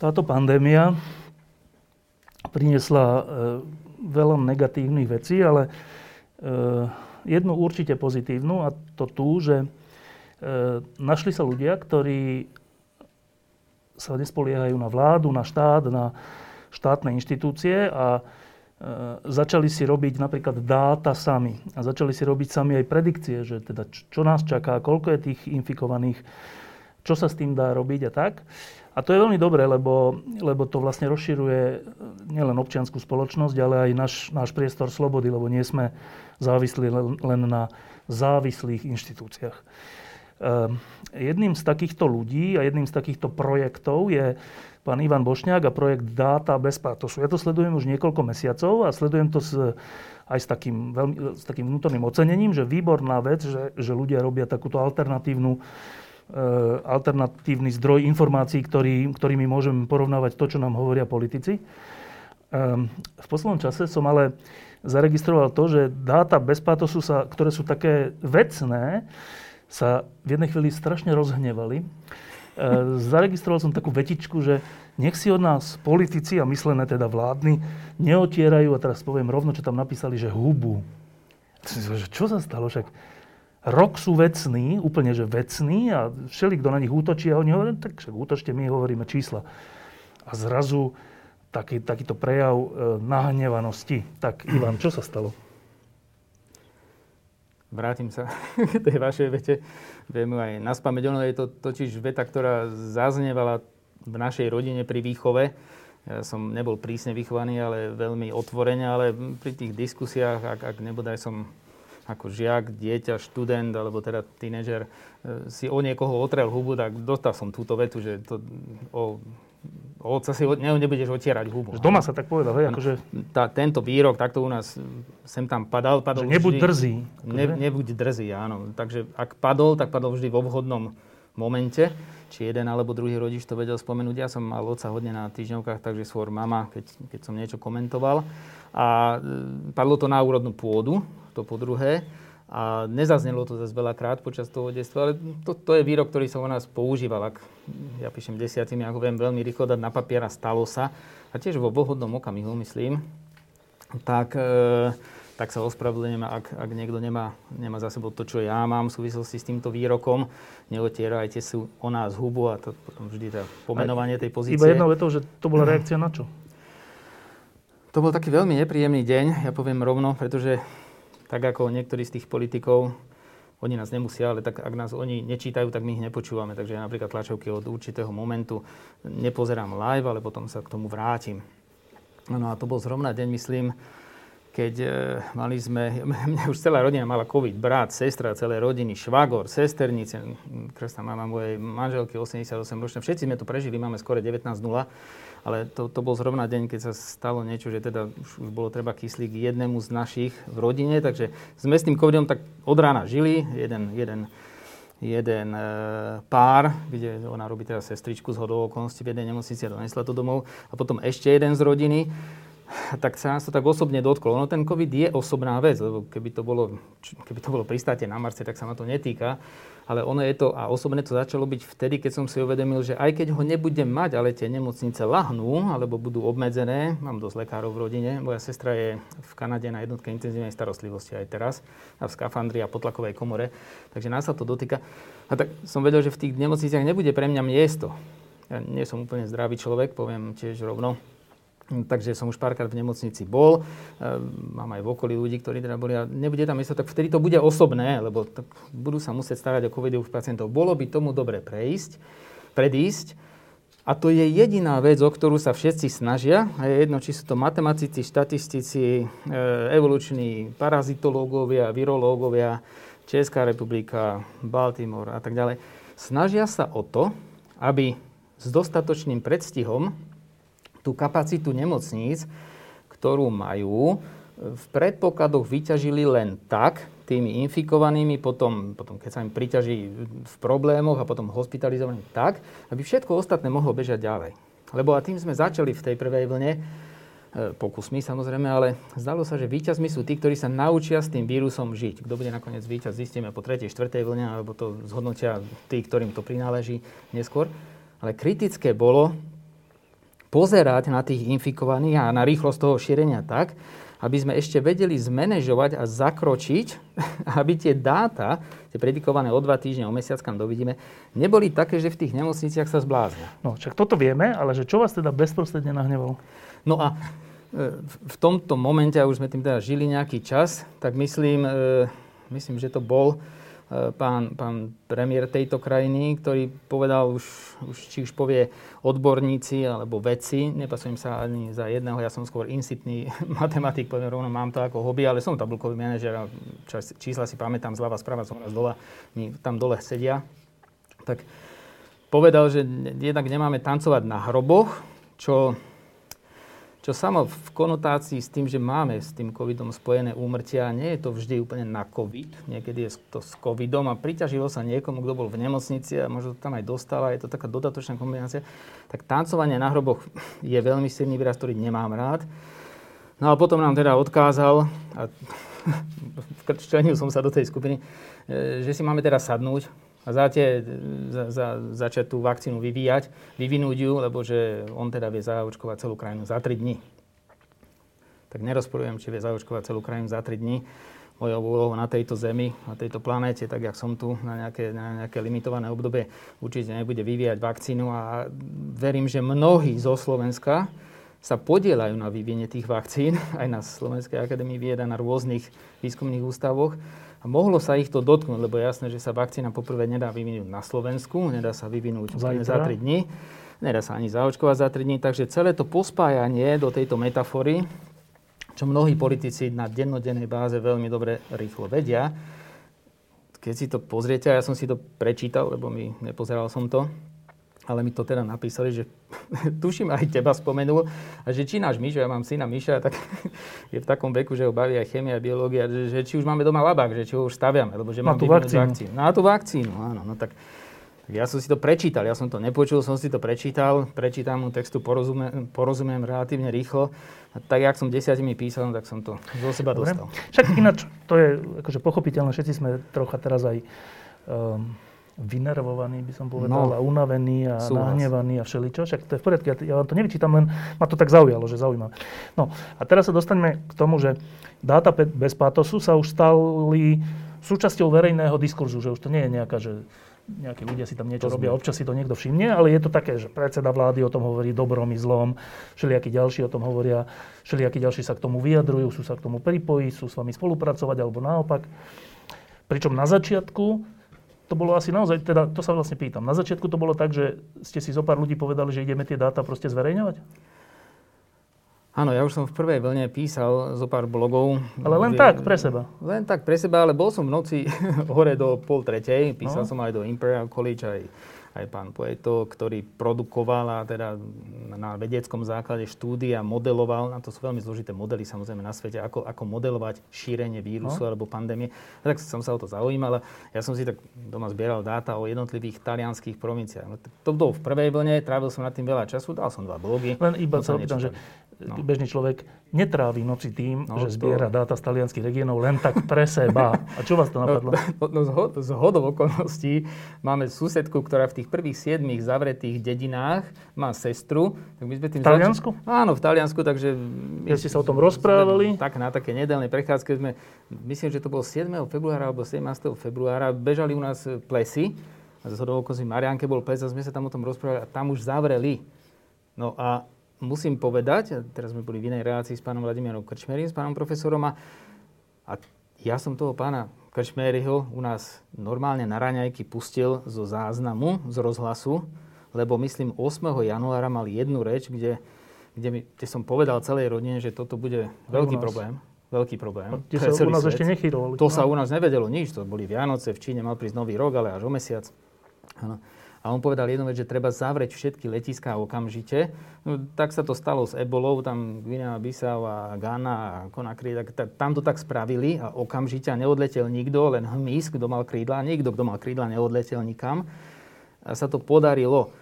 Táto pandémia priniesla e, veľa negatívnych vecí, ale e, jednu určite pozitívnu a to tu, že e, našli sa ľudia, ktorí sa nespoliehajú na vládu, na štát, na štátne inštitúcie a začali si robiť napríklad dáta sami. A začali si robiť sami aj predikcie, že teda čo nás čaká, koľko je tých infikovaných, čo sa s tým dá robiť a tak. A to je veľmi dobré, lebo, lebo to vlastne rozširuje nielen občianskú spoločnosť, ale aj náš, náš priestor slobody, lebo nie sme závislí len na závislých inštitúciách. Ehm, jedným z takýchto ľudí a jedným z takýchto projektov je pán Ivan Bošňák a projekt Dáta bez pátosu. Ja to sledujem už niekoľko mesiacov a sledujem to s, aj s takým, veľmi, s takým vnútorným ocenením, že výborná vec, že, že ľudia robia takúto alternatívnu Eh, alternatívny zdroj informácií, ktorý, ktorými môžeme porovnávať to, čo nám hovoria politici. Ehm, v poslednom čase som ale zaregistroval to, že dáta bez pátosu, sa, ktoré sú také vecné, sa v jednej chvíli strašne rozhnevali. Ehm, zaregistroval som takú vetičku, že nech si od nás politici, a myslené teda vládni, neotierajú, a teraz poviem rovno, čo tam napísali, že hubu. Čo sa stalo? Však rok sú vecní, úplne že vecní a všeli, kto na nich útočí a oni hovoria, tak však útočte, my hovoríme čísla. A zrazu taký, takýto prejav e, nahnevanosti. Tak Ivan, čo sa stalo? Vrátim sa k tej vašej vete. Viem aj na spameť. Ono je to totiž veta, ktorá zaznievala v našej rodine pri výchove. Ja som nebol prísne vychovaný, ale veľmi otvorene, ale pri tých diskusiách, ak, ak nebodaj som ako žiak, dieťa, študent alebo teda tínežer e, si o niekoho otrel hubu, tak dostal som túto vetu, že to o, o otca si ne, nebudeš otierať hubu. Že doma sa tak povedal, hej? Akože... Tá, tento výrok takto u nás sem tam padal. padol že nebuď vždy, drzý. Ne, nebuď drzý, áno. Takže ak padol, tak padol vždy vo vhodnom momente. Či jeden alebo druhý rodič to vedel spomenúť. Ja som mal oca hodne na týždňovkách, takže svoj mama, keď, keď som niečo komentoval. A e, padlo to na úrodnú pôdu, to po druhé. A nezaznelo to zase veľakrát počas toho detstva, ale to, to je výrok, ktorý sa u nás používal. Ak ja píšem desiatými, ako viem veľmi rýchlo dať na papiera, stalo sa. A tiež vo vhodnom okamihu, myslím. Tak, e, tak sa ospravedlňujem, ak, ak niekto nemá, nemá za sebou to, čo ja mám v súvislosti s týmto výrokom. Neotierajte si o nás hubu a to potom vždy tá pomenovanie tej pozície. Iba jednou vetou, že to bola reakcia na čo? To bol taký veľmi nepríjemný deň, ja poviem rovno, pretože tak ako niektorí z tých politikov, oni nás nemusia, ale tak ak nás oni nečítajú, tak my ich nepočúvame. Takže ja napríklad tlačovky od určitého momentu nepozerám live, ale potom sa k tomu vrátim. No a to bol zrovna deň, myslím, keď e, mali sme, mňa už celá rodina mala COVID, brat, sestra, celé rodiny, švagor, sesternice, krstná mama mojej manželky, 88 ročná, všetci sme to prežili, máme skore 19.0 ale to, to bol zrovna deň, keď sa stalo niečo, že teda už, už bolo treba kyslík jednému z našich v rodine, takže sme s tým covidom tak od rána žili, jeden, jeden, jeden e, pár, kde ona robí teraz sestričku z hodou okolností v jednej nemocnici a donesla to domov. A potom ešte jeden z rodiny tak sa nás to tak osobne dotklo. No ten COVID je osobná vec, lebo keby to bolo, keby to bolo pristáte na Marse, tak sa ma to netýka ale ono je to, a osobne to začalo byť vtedy, keď som si uvedomil, že aj keď ho nebudem mať, ale tie nemocnice lahnú, alebo budú obmedzené, mám dosť lekárov v rodine, moja sestra je v Kanade na jednotke intenzívnej starostlivosti aj teraz, a v skafandri a potlakovej komore, takže nás sa to dotýka. A tak som vedel, že v tých nemocniciach nebude pre mňa miesto. Ja nie som úplne zdravý človek, poviem tiež rovno, Takže som už párkrát v nemocnici bol, ehm, mám aj v okolí ľudí, ktorí teda boli a nebude tam miesto, tak vtedy to bude osobné, lebo budú sa musieť starať o covidových pacientov. Bolo by tomu dobre prejsť, predísť. A to je jediná vec, o ktorú sa všetci snažia. A je jedno, či sú to matematici, štatistici, e, evoluční parazitológovia, virológovia, Česká republika, Baltimore a tak ďalej snažia sa o to, aby s dostatočným predstihom tú kapacitu nemocníc, ktorú majú, v predpokladoch vyťažili len tak, tými infikovanými, potom, potom keď sa im priťaží v problémoch a potom hospitalizovaní tak, aby všetko ostatné mohlo bežať ďalej. Lebo a tým sme začali v tej prvej vlne, e, pokusmi samozrejme, ale zdalo sa, že víťazmi sú tí, ktorí sa naučia s tým vírusom žiť. Kto bude nakoniec víťaz, zistíme po tretej, štvrtej vlne, alebo to zhodnotia tí, ktorým to prináleží neskôr. Ale kritické bolo pozerať na tých infikovaných a na rýchlosť toho šírenia tak, aby sme ešte vedeli zmanéžovať a zakročiť, aby tie dáta, tie predikované o dva týždne, o mesiac, kam dovidíme, neboli také, že v tých nemocniciach sa zbláznia. No, však toto vieme, ale že čo vás teda bezprostredne nahnevalo? No a e, v tomto momente, a už sme tým teda žili nejaký čas, tak myslím, e, myslím, že to bol pán, pán premiér tejto krajiny, ktorý povedal už, už, či už povie odborníci alebo vedci, nepasujem sa ani za jedného, ja som skôr insitný matematik, poviem rovno, mám to ako hobby, ale som tabulkový manažer a čísla si pamätám zľava, sprava, som raz dole, mi tam dole sedia. Tak povedal, že jednak nemáme tancovať na hroboch, čo čo samo v konotácii s tým, že máme s tým covidom spojené úmrtia, nie je to vždy úplne na covid, niekedy je to s covidom a priťažilo sa niekomu, kto bol v nemocnici a možno to tam aj dostáva, je to taká dodatočná kombinácia, tak tancovanie na hroboch je veľmi silný výraz, ktorý nemám rád. No a potom nám teda odkázal, a včlenil som sa do tej skupiny, e, že si máme teda sadnúť a záte, za, za, začať tú vakcínu vyvíjať, vyvinúť ju, lebo že on teda vie zaočkovať celú krajinu za 3 dní. Tak nerozporujem, či vie zaočkovať celú krajinu za 3 dní. Mojou úlohou na tejto zemi, na tejto planéte, tak jak som tu na nejaké, na nejaké limitované obdobie, určite nebude vyvíjať vakcínu a verím, že mnohí zo Slovenska sa podielajú na vyvinie tých vakcín, aj na Slovenskej akadémii vied a na rôznych výskumných ústavoch a mohlo sa ich to dotknúť, lebo je jasné, že sa vakcína poprvé nedá vyvinúť na Slovensku, nedá sa vyvinúť Zajtra. za 3 dní, nedá sa ani zaočkovať za 3 dní, takže celé to pospájanie do tejto metafory, čo mnohí politici na dennodennej báze veľmi dobre rýchlo vedia, keď si to pozriete, ja som si to prečítal, lebo mi nepozeral som to, ale mi to teda napísali, že tuším aj teba spomenul, a že či náš Mišo, ja mám syna Miša, tak je v takom veku, že ho baví aj chemia, biológia, že, že či už máme doma labák, že či ho už staviame, lebo že mám tú vakcínu. vakcínu. Na tú vakcínu, áno, no tak ja som si to prečítal, ja som to nepočul, som si to prečítal, prečítam mu textu, porozumiem, porozumiem relatívne rýchlo. A tak, jak som desiatimi písal, tak som to zo seba Dobre. dostal. Však ináč, to je akože pochopiteľné, všetci sme trocha teraz aj um, vynervovaný, by som povedal, no, a unavený a súhlas. nahnevaný a všeličo. Však to je v poriadku, ja vám to nevyčítam, len ma to tak zaujalo, že zaujímavé. No a teraz sa dostaňme k tomu, že dáta bez pátosu sa už stali súčasťou verejného diskurzu, že už to nie je nejaká, že nejakí ľudia si tam niečo to robia, občas si to niekto všimne, ale je to také, že predseda vlády o tom hovorí dobrom i zlom, všelijakí ďalší o tom hovoria, všelijakí ďalší sa k tomu vyjadrujú, sú sa k tomu pripojí, sú s vami spolupracovať alebo naopak. Pričom na začiatku to bolo asi naozaj, teda to sa vlastne pýtam. Na začiatku to bolo tak, že ste si zo pár ľudí povedali, že ideme tie dáta proste zverejňovať? Áno, ja už som v prvej vlne písal zo pár blogov. Ale len kde, tak, pre seba? Len tak pre seba, ale bol som v noci hore do pol tretej. Písal no. som aj do Imperial College, aj aj pán Poeto, ktorý produkoval a teda na vedeckom základe štúdia modeloval, na to sú veľmi zložité modely samozrejme na svete, ako, ako modelovať šírenie vírusu no. alebo pandémie. A tak som sa o to zaujímal a ja som si tak doma zbieral dáta o jednotlivých talianských provinciách. No, to bolo v prvej vlne, trávil som nad tým veľa času, dal som dva blogy. Len iba sa opýtam, že no. bežný človek netrávi noci tým, no, že zbiera to... dáta z talianských regiónov len tak pre seba. A čo vás to napadlo? No, no, no z hodov okolností máme susedku, ktorá v tých prvých siedmých zavretých dedinách má sestru. Tak my sme tým v Taliansku? Zač- Áno, v Taliansku, takže... My ste sa o tom rozprávali? Tak, na také nedelnej prechádzke sme, myslím, že to bolo 7. februára alebo 17. februára, bežali u nás plesy. A z hodou okolností Marianke bol ples a sme sa tam o tom rozprávali a tam už zavreli. No a musím povedať, teraz sme boli v inej relácii s pánom Vladimírom Krčmerim, s pánom profesorom a, a ja som toho pána Krčmeryho u nás normálne na raňajky pustil zo záznamu, z rozhlasu, lebo myslím 8. januára mal jednu reč, kde, kde, mi, kde som povedal celej rodine, že toto bude veľký problém. Veľký problém. Kde sa u nás svet. ešte nechyrovali. To sa u nás nevedelo nič. To boli Vianoce, v Číne mal prísť nový rok, ale až o mesiac. Ano. A on povedal jednu vec, že treba zavrieť všetky letiská okamžite. No, tak sa to stalo s Ebolou, tam Guinea Bissau a Ghana a Conakry, tak, tam to tak spravili a okamžite a neodletel nikto, len hmyz, kto mal krídla. Nikto, kto mal krídla, neodletel nikam. A sa to podarilo.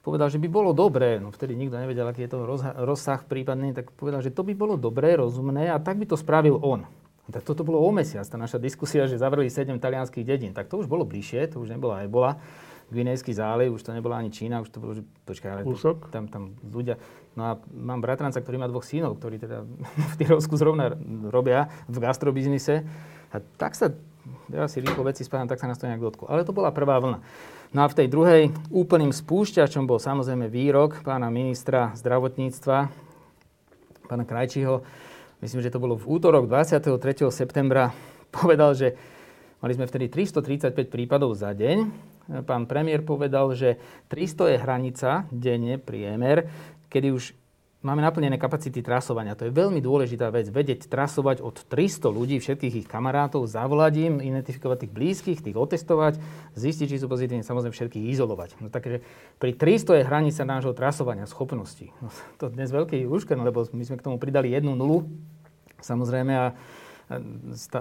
Povedal, že by bolo dobré, no vtedy nikto nevedel, aký je to rozsah prípadný, tak povedal, že to by bolo dobré, rozumné a tak by to spravil on. Tak toto bolo o mesiac, tá naša diskusia, že zavreli 7 talianských dedín. Tak to už bolo bližšie, to už nebola ebola. Gvinejský zálev, už to nebola ani Čína, už to bolo, že počkaj, ale to, tam, tam ľudia... No a mám bratranca, ktorý má dvoch synov, ktorí teda v Tyrovsku zrovna robia v gastrobiznise. A tak sa, ja si rýchlo veci spájam, tak sa nás to nejak dotklo. Ale to bola prvá vlna. No a v tej druhej úplným spúšťačom bol samozrejme výrok pána ministra zdravotníctva, pána Krajčího, myslím, že to bolo v útorok 23. septembra, povedal, že mali sme vtedy 335 prípadov za deň pán premiér povedal, že 300 je hranica denne priemer, kedy už máme naplnené kapacity trasovania. To je veľmi dôležitá vec, vedieť trasovať od 300 ľudí, všetkých ich kamarátov, zavolať im, identifikovať tých blízkych, tých otestovať, zistiť, či sú pozitívne, samozrejme všetkých izolovať. No takže pri 300 je hranica nášho trasovania, schopností. No, to dnes veľký úšken, lebo my sme k tomu pridali jednu nulu, samozrejme, a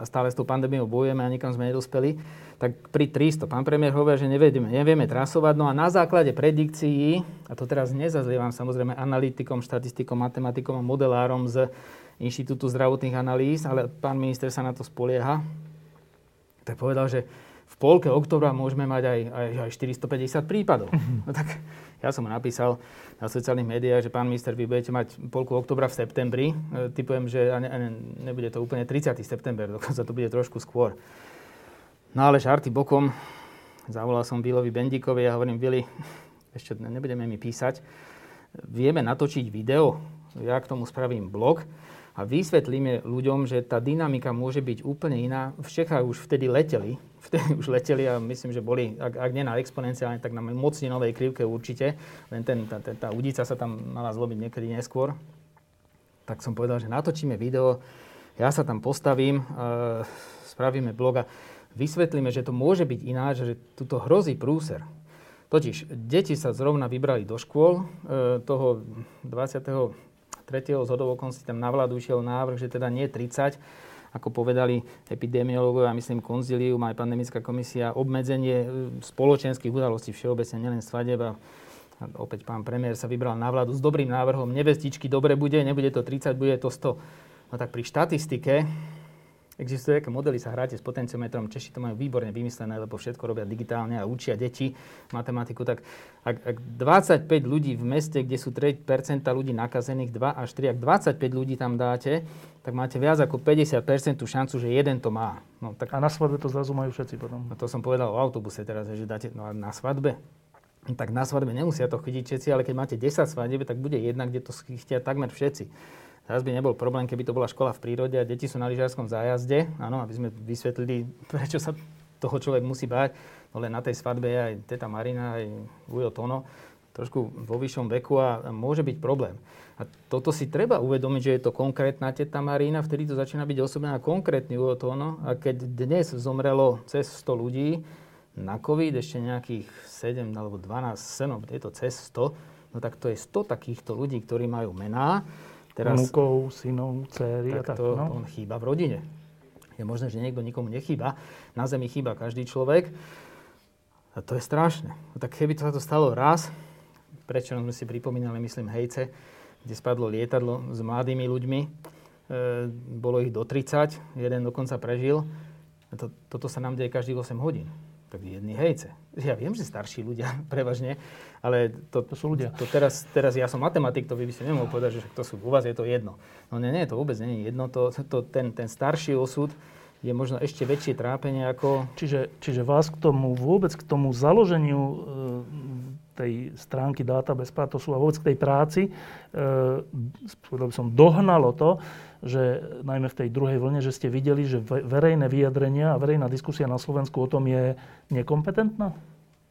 stále s tou pandémiou bojujeme a nikam sme nedospeli, tak pri 300. Pán premiér hovorí, že nevieme, nevieme trasovať, no a na základe predikcií, a to teraz nezazlievam samozrejme analytikom, štatistikom, matematikom a modelárom z Inštitútu zdravotných analýz, ale pán minister sa na to spolieha, tak povedal, že v polke oktobra môžeme mať aj, aj, aj 450 prípadov. No tak ja som napísal na sociálnych médiách, že pán minister, vy budete mať polku oktobra v septembri. E, typujem, že ne, ne, nebude to úplne 30. september, dokonca to bude trošku skôr. No ale žarty bokom, zavolal som Billovi Bendikovi a hovorím, Billy, ešte nebudeme mi písať, vieme natočiť video, ja k tomu spravím blog a vysvetlíme ľuďom, že tá dynamika môže byť úplne iná. V Čechách už vtedy leteli, vtedy už leteli a myslím, že boli, ak, ak nie na exponenciálne, tak na mocne novej krivke určite. Len ten, tá, tá, tá udica sa tam mala zlobiť niekedy neskôr. Tak som povedal, že natočíme video, ja sa tam postavím, e, spravíme blog a vysvetlíme, že to môže byť ináč, že tuto hrozí prúser. Totiž deti sa zrovna vybrali do škôl. E, toho 23. zhodov tam na vládu išiel návrh, že teda nie 30, ako povedali epidemiológovia, myslím konzilium, aj pandemická komisia, obmedzenie e, spoločenských udalostí všeobecne, nielen svadeb a opäť pán premiér sa vybral na vládu s dobrým návrhom, nevestičky dobre bude, nebude to 30, bude to 100. No tak pri štatistike Existujú aké modely, sa hráte s potenciometrom, Češi to majú výborne vymyslené, lebo všetko robia digitálne a učia deti matematiku. Tak ak, ak 25 ľudí v meste, kde sú 3% ľudí nakazených, 2 až 3, ak 25 ľudí tam dáte, tak máte viac ako 50% tú šancu, že jeden to má. No, tak... A na svadbe to zrazu majú všetci potom. No, to som povedal o autobuse teraz, že dáte no, na svadbe. Tak na svadbe nemusia to chytiť všetci, ale keď máte 10 svadeb, tak bude jedna, kde to chytia takmer všetci. Teraz by nebol problém, keby to bola škola v prírode a deti sú na lyžiarskom zájazde, áno, aby sme vysvetlili, prečo sa toho človek musí báť. No len na tej svadbe aj teta Marina, aj Ujo Tono, trošku vo vyššom veku a môže byť problém. A toto si treba uvedomiť, že je to konkrétna teta Marina, vtedy to začína byť osobná konkrétny Ujo Tono. A keď dnes zomrelo cez 100 ľudí na COVID, ešte nejakých 7 alebo 12 senov, je to cez 100, no tak to je 100 takýchto ľudí, ktorí majú mená Teraz, Vnúkov, synov, céry tak a tak. To, no. on chýba v rodine. Je možné, že niekto nikomu nechýba. Na zemi chýba každý človek. A to je strašné. No tak keby to sa to stalo raz, prečo sme si pripomínali, myslím, Hejce, kde spadlo lietadlo s mladými ľuďmi, e, bolo ich do 30, jeden dokonca prežil. To, toto sa nám deje každých 8 hodín tak jedni hejce. Ja viem, že starší ľudia, prevažne, ale to, to sú ľudia. To teraz, teraz ja som matematik, to by, by si nemohol povedať, že to sú, u vás je to jedno. No nie, nie, to vôbec nie je jedno. To, to, ten, ten starší osud je možno ešte väčšie trápenie ako... Čiže, čiže vás k tomu, vôbec k tomu založeniu e, tej stránky dáta bez pátosu a vôbec k tej práci, e, som, dohnalo to, že najmä v tej druhej vlne, že ste videli, že verejné vyjadrenia a verejná diskusia na Slovensku o tom je nekompetentná?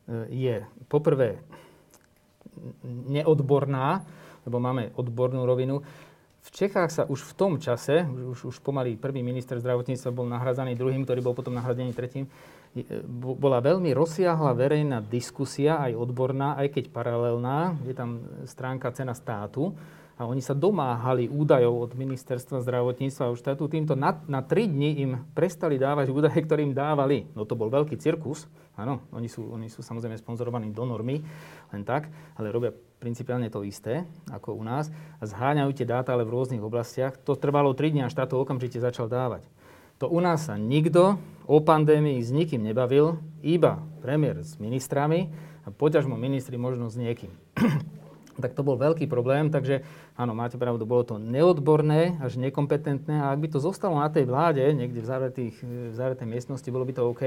E, je. Poprvé neodborná, lebo máme odbornú rovinu. V Čechách sa už v tom čase, už, už pomaly prvý minister zdravotníctva bol nahradzaný druhým, ktorý bol potom nahradený tretím, bola veľmi rozsiahla verejná diskusia, aj odborná, aj keď paralelná. Je tam stránka cena státu a oni sa domáhali údajov od ministerstva zdravotníctva a štátu. Týmto na, na 3 dní im prestali dávať údaje, ktoré im dávali. No to bol veľký cirkus. Áno, oni sú, oni sú samozrejme sponzorovaní do normy, len tak, ale robia principiálne to isté ako u nás a zháňajú tie dáta ale v rôznych oblastiach. To trvalo 3 dní a štát to okamžite začal dávať. To u nás sa nikto o pandémii s nikým nebavil, iba premiér s ministrami a poťažmo ministri možno s niekým tak to bol veľký problém, takže áno, máte pravdu, bolo to neodborné, až nekompetentné a ak by to zostalo na tej vláde, niekde v zavretej miestnosti, bolo by to OK.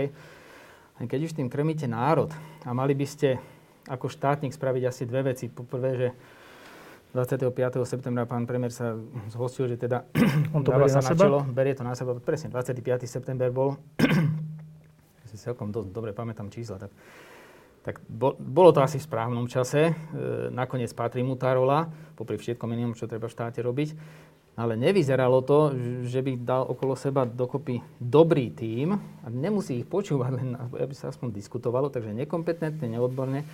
Keď už tým krmíte národ a mali by ste ako štátnik spraviť asi dve veci. Poprvé, že 25. septembra pán premiér sa zhostil, že teda On to dáva sa na, na čelo, berie to na seba. Presne, 25. september bol, si celkom dosť dobre pamätám čísla, tak tak bolo to asi v správnom čase. E, nakoniec patrí mu tá rola, popri všetkom inom, čo treba v štáte robiť. Ale nevyzeralo to, že by dal okolo seba dokopy dobrý tím a nemusí ich počúvať, len aby sa aspoň diskutovalo, takže nekompetentne, neodborne.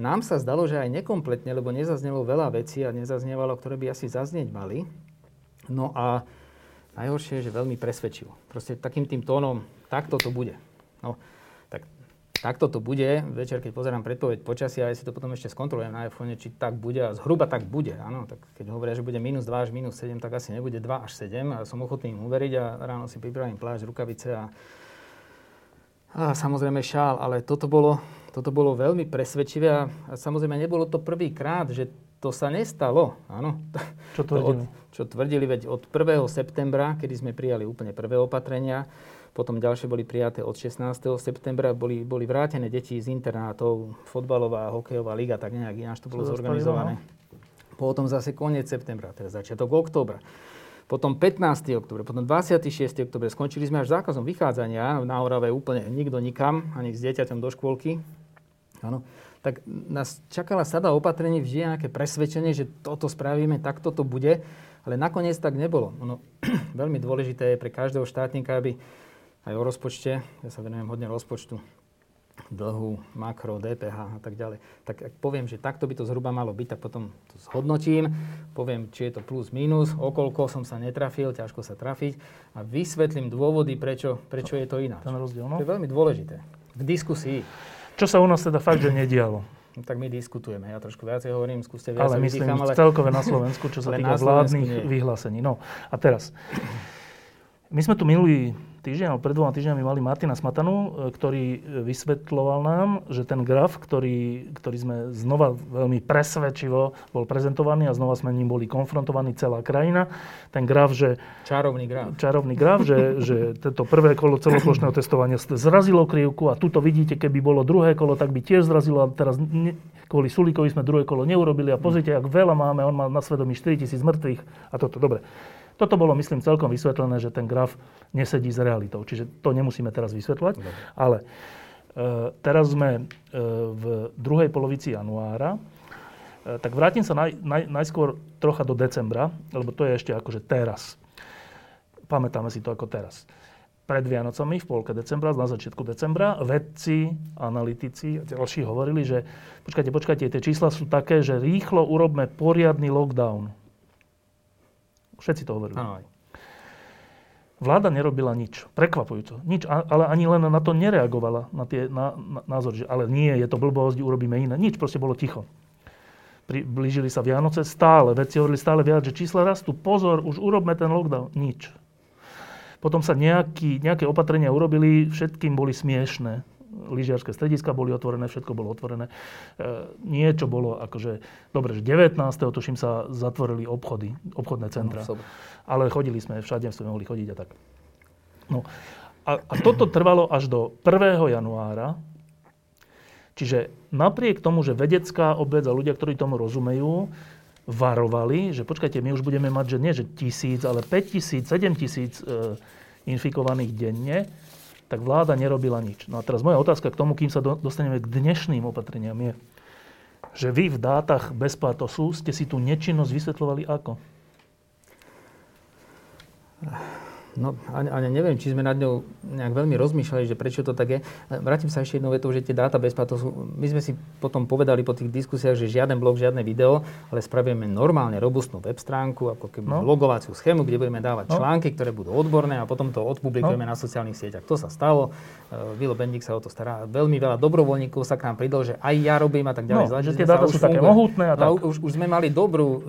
Nám sa zdalo, že aj nekompletne, lebo nezaznelo veľa vecí a nezaznievalo, ktoré by asi zaznieť mali. No a najhoršie je, že veľmi presvedčivo. Proste takým tým tónom, takto to bude. No, takto to bude. Večer, keď pozerám predpoveď počasia, ja si to potom ešte skontrolujem na iPhone, či tak bude. A zhruba tak bude. Áno, tak keď hovoria, že bude minus 2 až minus 7, tak asi nebude 2 až 7. A som ochotný im uveriť a ráno si pripravím plášť, rukavice a, a samozrejme šál. Ale toto bolo, toto bolo veľmi presvedčivé a, a samozrejme nebolo to prvýkrát, že to sa nestalo. Áno. Čo tvrdili? Od, čo tvrdili, veď od 1. septembra, kedy sme prijali úplne prvé opatrenia, potom ďalšie boli prijaté od 16. septembra, boli, boli vrátené deti z internátov, fotbalová, hokejová liga, tak nejak ináč to bolo zorganizované. Potom zase koniec septembra, teda začiatok októbra. Potom 15. október, potom 26. október. Skončili sme až zákazom vychádzania na Orave úplne nikto nikam, ani s dieťaťom do škôlky. Áno. Tak nás čakala sada opatrení, vždy nejaké presvedčenie, že toto spravíme, tak toto bude. Ale nakoniec tak nebolo. Ono, veľmi dôležité je pre každého štátnika, aby aj o rozpočte. Ja sa venujem hodne rozpočtu dlhu, makro, DPH a tak ďalej. Tak ak poviem, že takto by to zhruba malo byť, tak potom to zhodnotím, poviem, či je to plus, minus, okolko som sa netrafil, ťažko sa trafiť a vysvetlím dôvody, prečo, prečo je to ináč. Ten rozdiel, no? To je veľmi dôležité. V diskusii. Čo sa u nás teda fakt, že nedialo? No, tak my diskutujeme. Ja trošku viacej hovorím, skúste viac. Ale myslím vyzýcham, ale... celkové na Slovensku, čo sa týka vládnych vyhlásení. No a teraz. My sme tu minulý týždeň, alebo pred dvoma týždňami mali Martina Smatanu, e, ktorý e, vysvetloval nám, že ten graf, ktorý, ktorý sme znova veľmi presvedčivo bol prezentovaný a znova sme ním boli konfrontovaní celá krajina, ten graf, že... Čarovný graf. Čarovný graf, že, že toto prvé kolo celoplošného testovania zrazilo krivku a tuto vidíte, keby bolo druhé kolo, tak by tiež zrazilo a teraz ne, kvôli Sulíkovi sme druhé kolo neurobili a pozrite, ak veľa máme, on má na svedomí 4000 mŕtvych a toto. Dobre. Toto bolo, myslím, celkom vysvetlené, že ten graf nesedí s realitou. Čiže to nemusíme teraz vysvetľovať. Dobre. Ale e, teraz sme e, v druhej polovici januára. E, tak vrátim sa naj, naj, najskôr trocha do decembra, lebo to je ešte akože teraz. Pamätáme si to ako teraz. Pred Vianocami, v polke decembra, na začiatku decembra, vedci, analytici a ďalší hovorili, že počkajte, počkajte, tie čísla sú také, že rýchlo urobme poriadny lockdown Všetci to hovorili. Aj. Vláda nerobila nič. Prekvapujúco. Nič, ale ani len na to nereagovala, na tie na, na, názory, že ale nie, je to blbosť, urobíme iné. Nič, proste bolo ticho. Blížili sa Vianoce stále, veci hovorili stále viac, že čísla rastú, pozor, už urobme ten lockdown. Nič. Potom sa nejaký, nejaké opatrenia urobili, všetkým boli smiešné lyžiarske strediska boli otvorené, všetko bolo otvorené. E, niečo bolo akože, dobre, že 19. tuším sa zatvorili obchody, obchodné centra. No, ale chodili sme, všade sme mohli chodiť a tak. No. A, a toto trvalo až do 1. januára. Čiže napriek tomu, že vedecká obec a ľudia, ktorí tomu rozumejú, varovali, že počkajte, my už budeme mať, že nie, že tisíc, ale 5 tisíc, 7 tisíc e, infikovaných denne, tak vláda nerobila nič. No a teraz moja otázka k tomu, kým sa dostaneme k dnešným opatreniam je, že vy v dátach bez pátosu ste si tú nečinnosť vysvetľovali ako? No, ani, neviem, či sme nad ňou nejak veľmi rozmýšľali, že prečo to tak je. Vrátim sa ešte jednou vetou, že tie dáta bez sú... My sme si potom povedali po tých diskusiách, že žiaden blog, žiadne video, ale spravíme normálne robustnú web stránku, ako keby no. logovaciu schému, kde budeme dávať no. články, ktoré budú odborné a potom to odpublikujeme no. na sociálnych sieťach. To sa stalo. E, Vilo Bendik sa o to stará. Veľmi veľa dobrovoľníkov sa k nám pridal, že aj ja robím a tak ďalej. No, že tie dáta sú také mohutné a tak. No, už, už sme mali dobrú e,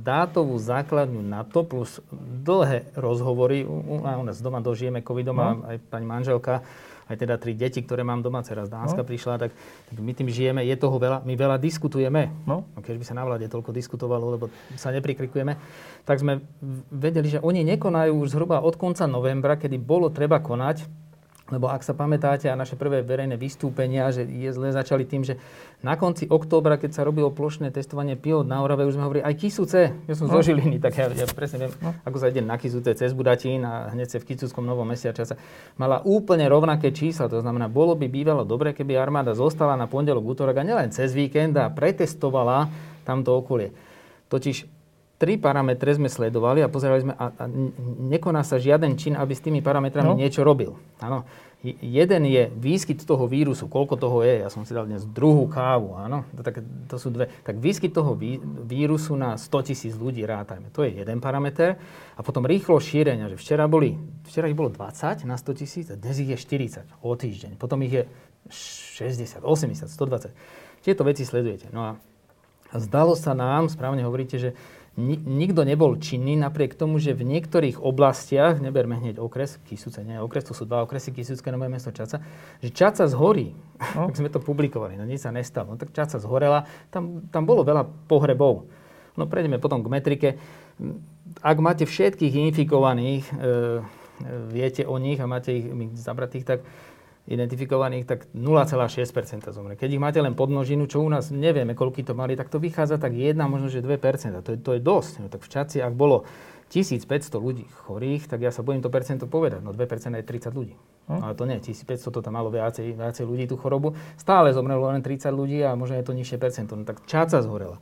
dátovú základňu na to, plus dlhé rozhovory u nás doma dožijeme covidom no. a aj pani manželka, aj teda tri deti, ktoré mám doma, teraz Dánska no. prišla, tak, tak my tým žijeme, je toho veľa, my veľa diskutujeme. No. A keď by sa na vláde toľko diskutovalo, lebo sa neprikrikujeme, tak sme vedeli, že oni nekonajú už zhruba od konca novembra, kedy bolo treba konať, lebo ak sa pamätáte a naše prvé verejné vystúpenia, že je zle začali tým, že na konci októbra, keď sa robilo plošné testovanie pilot na Orave, už sme hovorili aj Kisúce. Ja som no. zo Žiliny, tak ja, ja presne viem, no. ako sa ide na Kisúce cez Budatín a hneď sa v Kisúckom novom meste a časa. Mala úplne rovnaké čísla, to znamená, bolo by bývalo dobre, keby armáda zostala na pondelok, útorok a nielen cez víkend a pretestovala tamto okolie. Totiž tri parametre sme sledovali a pozerali sme a, a nekoná sa žiaden čin, aby s tými parametrami no. niečo robil. Áno. Jeden je výskyt toho vírusu, koľko toho je, ja som si dal dnes druhú kávu, áno, tak, to sú dve. Tak výskyt toho ví, vírusu na 100 tisíc ľudí rátajme, to je jeden parameter. A potom rýchlo šírenia, že včera boli, včera ich bolo 20 na 100 tisíc a dnes ich je 40 o týždeň. Potom ich je 60, 80, 120. Tieto veci sledujete. No a zdalo sa nám, správne hovoríte, že nikto nebol činný, napriek tomu, že v niektorých oblastiach, neberme hneď okres, Kisúce, nie okres, to sú dva okresy, Kisúcké, Nové mesto, Čaca, že Čaca zhorí. No. tak sme to publikovali, no nič sa nestalo. No, tak Čaca zhorela, tam, tam bolo veľa pohrebov. No prejdeme potom k metrike. Ak máte všetkých infikovaných, e, e viete o nich a máte ich zabratých, tak identifikovaných, tak 0,6% zomre. Keď ich máte len podnožinu, čo u nás nevieme, koľko to mali, tak to vychádza tak 1, možno že 2%. To je, to je dosť. No, tak v Čaci, ak bolo 1500 ľudí chorých, tak ja sa bojím to percento povedať. No 2% je 30 ľudí. Hm? Ale to nie, 1500 to tam malo viacej, viacej ľudí tú chorobu. Stále zomrelo len 30 ľudí a možno je to nižšie percento. No tak Čaca zhorela.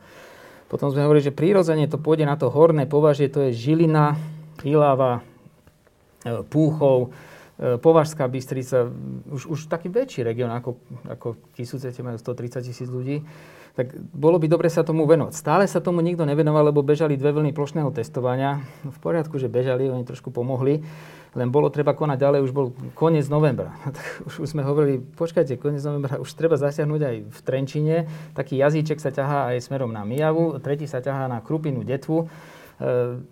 Potom sme hovorili, že prirodzene to pôjde na to horné považie, to je Žilina, Ilava, e, Púchov, Považská Bystrica, už, už taký väčší región ako, ako Kisúcete, majú 130 tisíc ľudí, tak bolo by dobre sa tomu venovať. Stále sa tomu nikto nevenoval, lebo bežali dve vlny plošného testovania. V poriadku, že bežali, oni trošku pomohli, len bolo treba konať ďalej, už bol koniec novembra. Tak už, už sme hovorili, počkajte, koniec novembra, už treba zasiahnuť aj v Trenčine. Taký jazyček sa ťahá aj smerom na Mijavu, tretí sa ťahá na Krupinu, Detvu. E,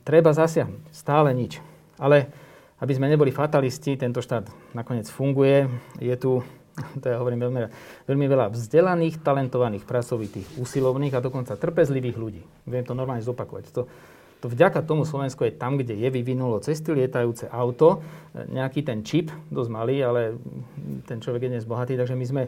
treba zasiahnuť, stále nič. Ale aby sme neboli fatalisti, tento štát nakoniec funguje. Je tu, to ja hovorím veľmi, veľmi veľa vzdelaných, talentovaných, pracovitých, usilovných a dokonca trpezlivých ľudí. Viem to normálne zopakovať. To, to vďaka tomu Slovensko je tam, kde je, vyvinulo cesty lietajúce auto, nejaký ten čip, dosť malý, ale ten človek je dnes bohatý, takže my sme,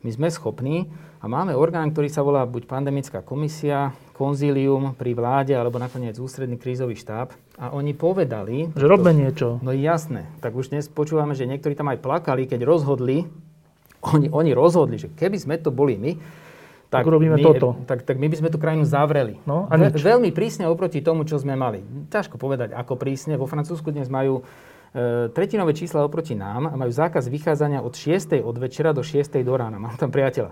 my sme schopní a máme orgán, ktorý sa volá buď pandemická komisia, konzílium pri vláde, alebo nakoniec ústredný krízový štáb. A oni povedali... Že robme niečo. No jasné. Tak už dnes počúvame, že niektorí tam aj plakali, keď rozhodli, oni, oni rozhodli, že keby sme to boli my, tak, tak robíme my, toto. Tak, tak my by sme tú krajinu zavreli. No, a nič. Veľmi prísne oproti tomu, čo sme mali. Ťažko povedať, ako prísne. Vo Francúzsku dnes majú tretinové čísla oproti nám a majú zákaz vychádzania od 6. od večera do 6. do rána. Mám tam priateľa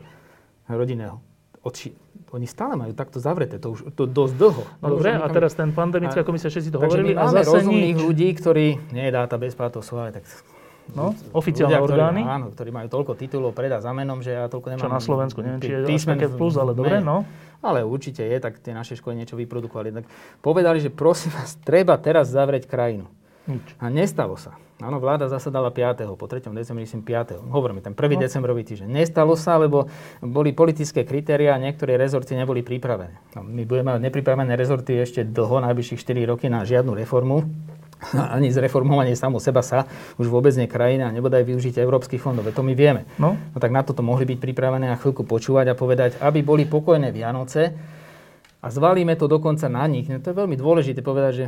rodinného. Od ši- oni stále majú takto zavreté, to už to dosť dlho. No dobre, a teraz ten pandemická komisia, všetci to hovorili. My máme rozumných nič. ľudí, ktorí, nie je dáta bez pátov, ale tak No, oficiálne ľudia, orgány. Ktorí, áno, ktorí majú toľko titulov predá za menom, že ja toľko nemám. Čo na Slovensku, neviem, či je písmen, také plus, ale dobre, no. Ale určite je, tak tie naše školy niečo vyprodukovali. Tak povedali, že prosím vás, treba teraz zavrieť krajinu. Nič. A nestalo sa. Áno, vláda zasadala 5. po 3. decembri, myslím 5. Hovoríme, ten 1. No. decembrový týždeň. Nestalo sa, lebo boli politické kritéria a niektoré rezorty neboli pripravené. No, my budeme mať nepripravené rezorty ešte dlho, najbližších 4 roky na žiadnu reformu. Ani zreformovanie samo seba sa už vôbec nie krajina a nebodaj využiť európskych fondov. To my vieme. No. no tak na toto mohli byť pripravené a chvíľku počúvať a povedať, aby boli pokojné Vianoce, a zvalíme to dokonca na nich. No to je veľmi dôležité povedať, že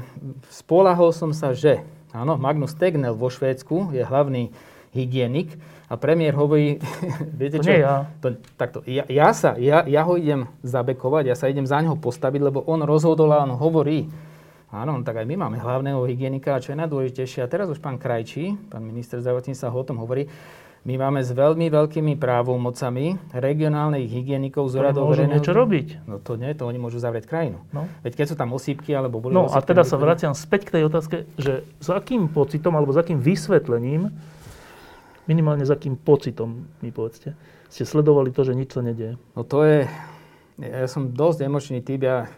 spolahol som sa, že Áno, Magnus Tegnell vo Švédsku je hlavný hygienik a premiér hovorí, viete čo, ja. To, takto, ja, ja, sa, ja, ja ho idem zabekovať, ja sa idem za neho postaviť, lebo on rozhodol a on hovorí. Áno, no tak aj my máme hlavného hygienika a čo je najdôležitejšie, a teraz už pán Krajčí, pán minister zdravotníctva ho o tom hovorí, my máme s veľmi veľkými právomocami regionálnych hygienikov z úradov Môžu niečo robiť. No to nie, to oni môžu zavrieť krajinu. No. Veď keď sú tam osýpky alebo boli No a osýpky, teda sa vraciam späť k tej otázke, že s akým pocitom alebo s akým vysvetlením, minimálne s akým pocitom, mi povedzte, ste sledovali to, že nič sa nedieje. No to je, ja som dosť emočný typ, ja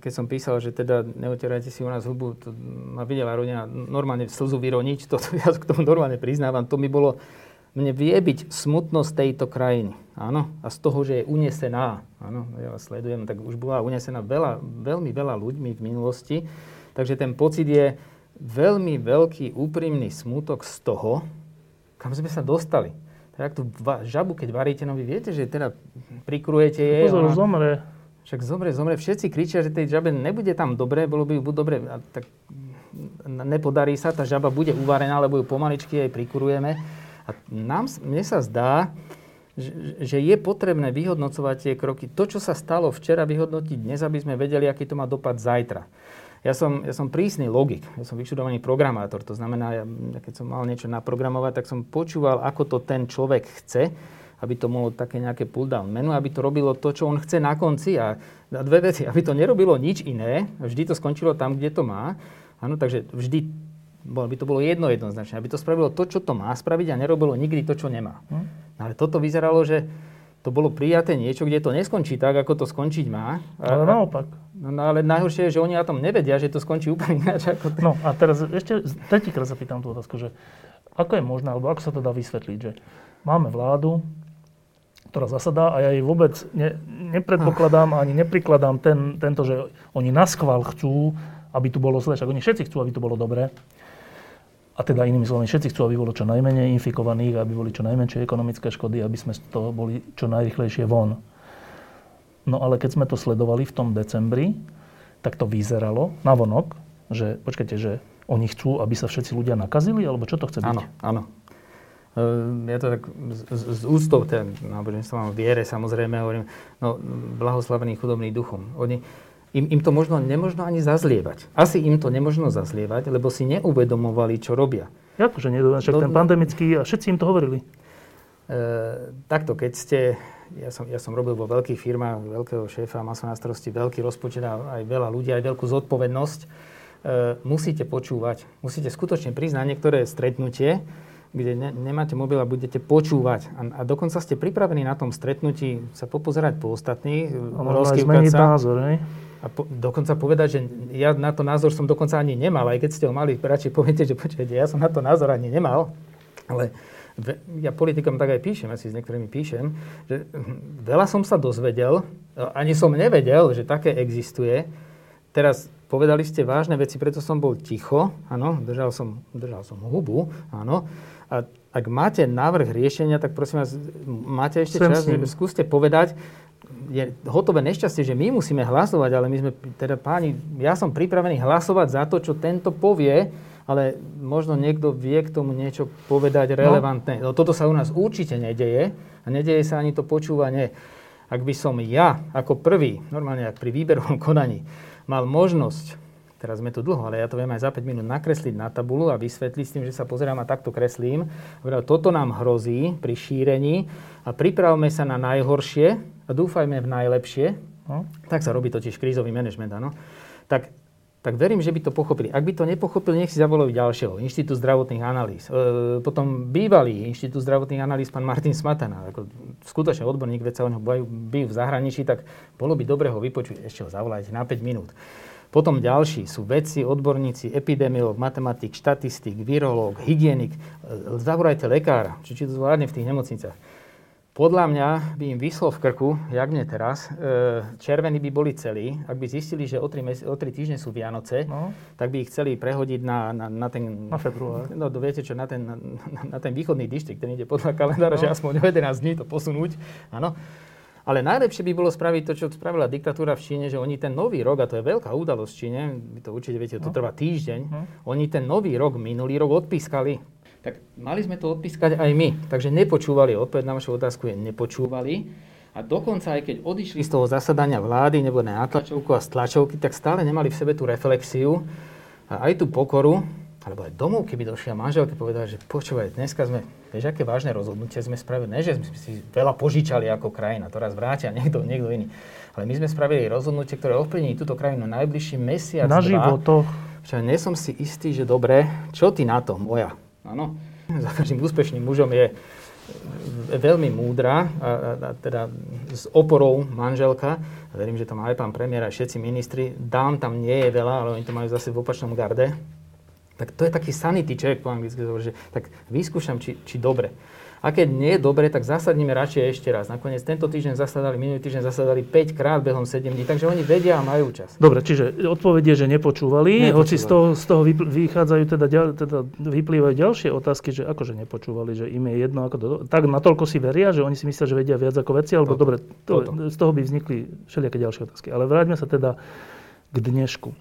keď som písal, že teda neotierajte si u nás hubu, to ma videla rodina normálne slzu vyroniť, to, ja k tomu normálne priznávam, to mi bolo, mne vie byť smutnosť tejto krajiny, áno, a z toho, že je unesená, áno, ja vás sledujem, tak už bola unesená veľa, veľmi veľa ľuďmi v minulosti, takže ten pocit je veľmi veľký úprimný smutok z toho, kam sme sa dostali. Tak tú žabu, keď varíte, no vy viete, že teda prikrujete jej. Pozor, ona- zomre. Však zomre, zomre. Všetci kričia, že tej žabe nebude tam dobre, bolo by ju buď dobre, a tak nepodarí sa, tá žaba bude uvarená, lebo ju pomaličky jej prikurujeme. A nám, mne sa zdá, že, je potrebné vyhodnocovať tie kroky. To, čo sa stalo včera, vyhodnotiť dnes, aby sme vedeli, aký to má dopad zajtra. Ja som, ja som prísny logik, ja som vyštudovaný programátor, to znamená, ja keď som mal niečo naprogramovať, tak som počúval, ako to ten človek chce, aby to bolo také nejaké pull-down menu, aby to robilo to, čo on chce na konci a, a dve veci, aby to nerobilo nič iné, vždy to skončilo tam, kde to má. Áno, takže vždy by to bolo jedno jednoznačne, aby to spravilo to, čo to má spraviť a nerobilo nikdy to, čo nemá. Hm? Ale toto vyzeralo, že to bolo prijaté niečo, kde to neskončí tak, ako to skončiť má. Ale naopak. No, no ale najhoršie je, že oni o tom nevedia, že to skončí úplne ináč ako ten. No a teraz ešte tretíkrát sa pýtam tú otázku, že ako je možné, alebo ako sa to dá vysvetliť, že máme vládu, ktorá zasadá a ja jej vôbec ne, nepredpokladám ani neprikladám ten, tento, že oni na schvál chcú, aby tu bolo zle, však oni všetci chcú, aby tu bolo dobré. A teda inými slovami, všetci chcú, aby bolo čo najmenej infikovaných, aby boli čo najmenšie ekonomické škody, aby sme toho boli čo najrychlejšie von. No ale keď sme to sledovali v tom decembri, tak to vyzeralo navonok, že počkajte, že oni chcú, aby sa všetci ľudia nakazili, alebo čo to chce byť? Áno, áno. Ehm, Ja to tak z, z, ten náboženstvo mám viere, samozrejme, hovorím, no blahoslavený chudobný duchom. Oni, im, im to možno nemožno ani zazlievať. Asi im to nemožno zazlievať, lebo si neuvedomovali, čo robia. Akože nie, však No, ten pandemický, a všetci im to hovorili. E, takto, keď ste, ja som, ja som robil vo veľkých firmách, veľkého šéfa, mal som na starosti veľký rozpočet a aj veľa ľudí, aj veľkú zodpovednosť, e, musíte počúvať, musíte skutočne prísť na niektoré stretnutie, kde ne, nemáte mobil a budete počúvať. A, a dokonca ste pripravení na tom stretnutí sa popozerať po ostatných, aj rozkývkať sa. názor? A po, dokonca povedať, že ja na to názor som dokonca ani nemal, aj keď ste ho mali, radšej poviete, že počujete, ja som na to názor ani nemal, ale ja politikom tak aj píšem, asi s niektorými píšem, že hm, veľa som sa dozvedel, ani som nevedel, že také existuje. Teraz povedali ste vážne veci, preto som bol ticho, áno, držal som, držal som hubu, áno. A ak máte návrh riešenia, tak prosím vás, máte ešte Sem čas, skúste povedať, je hotové nešťastie, že my musíme hlasovať, ale my sme, teda páni, ja som pripravený hlasovať za to, čo tento povie, ale možno niekto vie k tomu niečo povedať relevantné. No. toto sa u nás určite nedeje a nedeje sa ani to počúvanie. Ak by som ja ako prvý, normálne ak pri výberovom konaní, mal možnosť, teraz sme tu dlho, ale ja to viem aj za 5 minút nakresliť na tabulu a vysvetliť s tým, že sa pozerám a takto kreslím. Toto nám hrozí pri šírení a pripravme sa na najhoršie a dúfajme v najlepšie. No. Tak sa robí totiž krízový manažment, áno. Tak, tak verím, že by to pochopili. Ak by to nepochopili, nech si zavolajú ďalšieho. Inštitút zdravotných analýz. E, potom bývalý Inštitút zdravotných analýz, pán Martin Smatana, ako skutočne odborník, veď sa o ňom bijú v zahraničí, tak bolo by dobre ho vypočuť. Ešte ho zavolajte na 5 minút. Potom ďalší sú vedci, odborníci, epidemiolog, matematik, štatistik, virológ, hygienik. E, Zavolajte lekára, či, či to zvládne v tých nemocniciach. Podľa mňa by im vyslo v krku, jak mne teraz, e, červení by boli celí, ak by zistili, že o 3, mes- o 3 týždne sú Vianoce, No. tak by ich chceli prehodiť na, na, na ten... Na február. No, viete čo, na ten, na, na ten východný distrikt, ten ide podľa kalendára, no. že aspoň o 11 dní to posunúť. Áno. Ale najlepšie by bolo spraviť to, čo spravila diktatúra v Číne, že oni ten nový rok, a to je veľká udalosť v Číne, vy to určite viete, to No. trvá týždeň, No. oni ten nový rok, minulý rok odpískali. Tak mali sme to odpískať aj my. Takže nepočúvali. Odpoveď na vašu otázku je nepočúvali. A dokonca aj keď odišli z toho zasadania vlády, neboli na tlačovku a z tlačovky, tak stále nemali v sebe tú reflexiu a aj tú pokoru, alebo aj domov, keby došli a manželke povedali, že počúvaj, dneska sme, vieš, aké vážne rozhodnutie sme spravili. Ne, že sme si veľa požičali ako krajina, to raz vrátia niekto, niekto iný. Ale my sme spravili rozhodnutie, ktoré ovplyvní túto krajinu najbližší mesiac, Na životoch. Čo nie som si istý, že dobre, čo ty na to, moja? Áno. Za každým úspešným mužom je veľmi múdra, a, a, a teda s oporou manželka, verím, že to má aj pán premiér, aj všetci ministri, dám tam nie je veľa, ale oni to majú zase v opačnom garde, tak to je taký sanity check po anglicky, že tak vyskúšam, či, či dobre. A keď nie je dobre, tak zasadnime radšej ešte raz. Nakoniec tento týždeň zasadali, minulý týždeň zasadali 5 krát behom 7 dní, takže oni vedia a majú čas. Dobre, čiže odpovedie, že nepočúvali, nepočúvali. hoci z toho, z toho vychádzajú teda, teda vyplývajú ďalšie otázky, že akože nepočúvali, že im je jedno, ako to, tak natoľko si veria, že oni si myslia, že vedia viac ako veci, alebo toto, dobre, to, z toho by vznikli všelijaké ďalšie otázky. Ale vráťme sa teda k dnešku.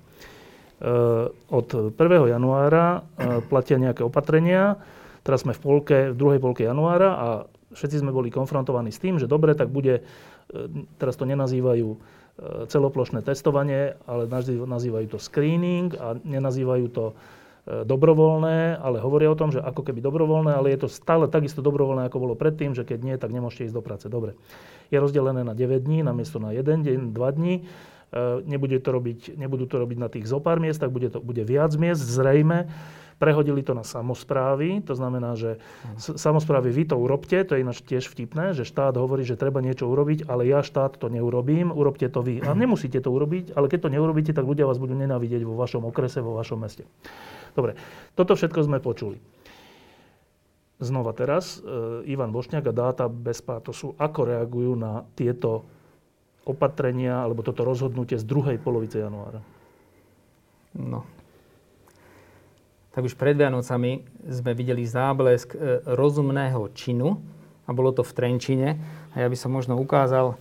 Uh, od 1. januára uh, platia nejaké opatrenia, Teraz sme v, polke, v druhej polke januára a všetci sme boli konfrontovaní s tým, že dobre, tak bude, e, teraz to nenazývajú celoplošné testovanie, ale nazývajú to screening a nenazývajú to dobrovoľné, ale hovoria o tom, že ako keby dobrovoľné, ale je to stále takisto dobrovoľné, ako bolo predtým, že keď nie, tak nemôžete ísť do práce. Dobre. Je rozdelené na 9 dní, namiesto na 1 deň, 2 dní. Nebude to robiť, nebudú to robiť na tých zopár miestach, bude, to, bude viac miest, zrejme. Prehodili to na samozprávy, to znamená, že samozprávy vy to urobte, to je ináč tiež vtipné, že štát hovorí, že treba niečo urobiť, ale ja štát to neurobím, urobte to vy. A nemusíte to urobiť, ale keď to neurobíte, tak ľudia vás budú nenávidieť vo vašom okrese, vo vašom meste. Dobre, toto všetko sme počuli. Znova teraz, e, Ivan Bošňák a dáta bez pátosu, ako reagujú na tieto opatrenia alebo toto rozhodnutie z druhej polovice januára? No, tak už pred Vianocami sme videli záblesk e, rozumného činu a bolo to v Trenčine. A ja by som možno ukázal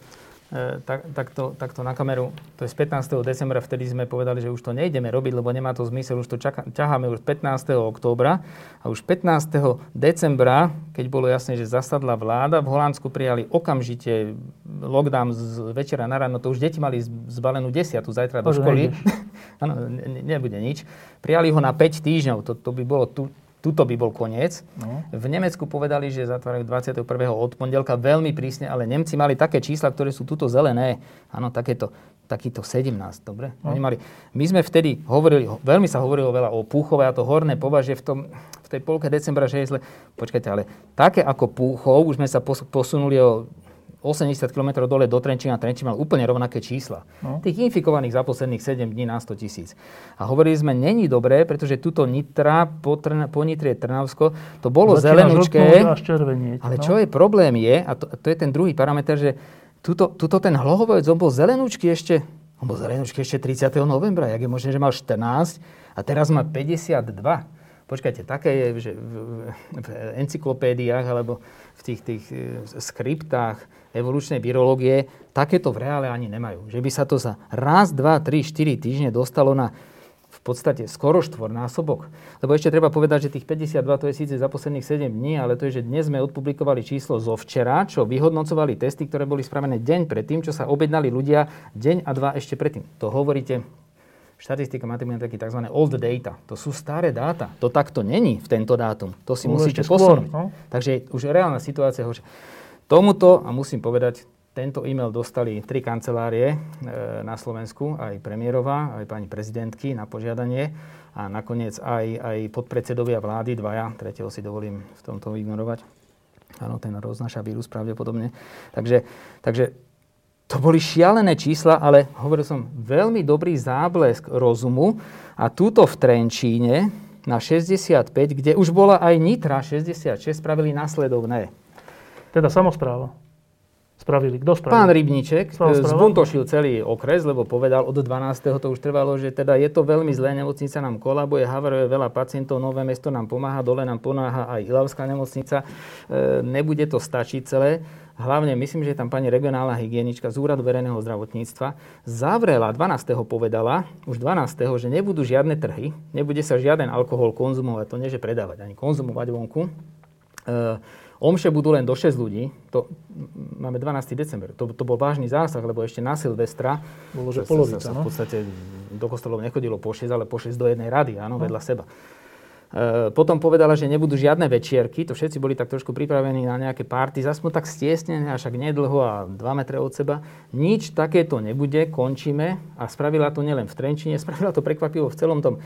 tak, takto, takto na kameru. To je z 15. decembra, vtedy sme povedali, že už to nejdeme robiť, lebo nemá to zmysel, už to čaká, ťaháme už 15. októbra. A už 15. decembra, keď bolo jasné, že zasadla vláda, v Holandsku prijali okamžite lockdown z večera na ráno, to už deti mali zbalenú desiatu zajtra do školy. Áno, ne, nebude nič. Prijali ho na 5 týždňov, to, to by bolo tu, tuto by bol koniec. No. V Nemecku povedali, že zatvárajú 21. od pondelka veľmi prísne, ale Nemci mali také čísla, ktoré sú tuto zelené. Áno, takéto, takýto 17, dobre? No. Oni mali, my sme vtedy hovorili, veľmi sa hovorilo veľa o Púchove a to horné považie v, tom, v tej polke decembra, že je zle. Počkajte, ale také ako Púchov, už sme sa posunuli o 80 km dole do Trenčína, Trenčín mal úplne rovnaké čísla. No. Tých infikovaných za posledných 7 dní na 100 tisíc. A hovorili sme, není dobré, pretože tuto Nitra, po, Trn- po Nitre Trnavsko, to bolo Začína zelenučké. Ale no. čo je problém je, a to, to je ten druhý parameter, že tuto, tuto ten hlohovec, on bol zelenúčky ešte, on bol zelenúčky ešte 30. novembra, jak je možné, že mal 14 a teraz má 52. Počkajte, také je, že v, v, v encyklopédiách alebo v tých, tých e, skriptách evolučnej biológie takéto v reále ani nemajú. Že by sa to za raz, dva, tri, štyri týždne dostalo na v podstate skoro štvornásobok. Lebo ešte treba povedať, že tých 52 to je síce za posledných 7 dní, ale to je, že dnes sme odpublikovali číslo zo včera, čo vyhodnocovali testy, ktoré boli spravené deň predtým, čo sa objednali ľudia deň a dva ešte predtým. To hovoríte štatistika matematika taký tzv. old data. To sú staré dáta. To takto není v tento dátum. To si musíte posunúť. No? Takže už reálna situácia horšia. Tomuto, a musím povedať, tento e-mail dostali tri kancelárie e, na Slovensku, aj premiérová, aj pani prezidentky na požiadanie a nakoniec aj, aj podpredsedovia vlády, dvaja, tretieho si dovolím v tomto ignorovať. Áno, ten roznáša vírus pravdepodobne. Takže, takže to boli šialené čísla, ale hovoril som, veľmi dobrý záblesk rozumu a túto v Trenčíne na 65, kde už bola aj Nitra 66, spravili následovné. Teda samozpráva. Spravili. Kto spravil? Pán Rybníček zbuntošil celý okres, lebo povedal od 12. to už trvalo, že teda je to veľmi zlé, nemocnica nám kolabuje, havaruje veľa pacientov, Nové mesto nám pomáha, dole nám pomáha aj Ilavská nemocnica. E, nebude to stačiť celé. Hlavne myslím, že tam pani regionálna hygienička z Úradu verejného zdravotníctva zavrela, 12. povedala, už 12. že nebudú žiadne trhy, nebude sa žiaden alkohol konzumovať, to nie že predávať, ani konzumovať vonku. E, Omše budú len do 6 ľudí. To, máme 12. december. To, to bol vážny zásah, lebo ešte na Silvestra Bolo, že polovica, sa, sa, no? v podstate do kostolov nechodilo po 6, ale po 6 do jednej rady, áno, no. vedľa seba. E, potom povedala, že nebudú žiadne večierky, to všetci boli tak trošku pripravení na nejaké párty, zase tak stiesnené, a však nedlho a 2 metre od seba. Nič takéto nebude, končíme a spravila to nielen v Trenčine, spravila to prekvapivo v celom tom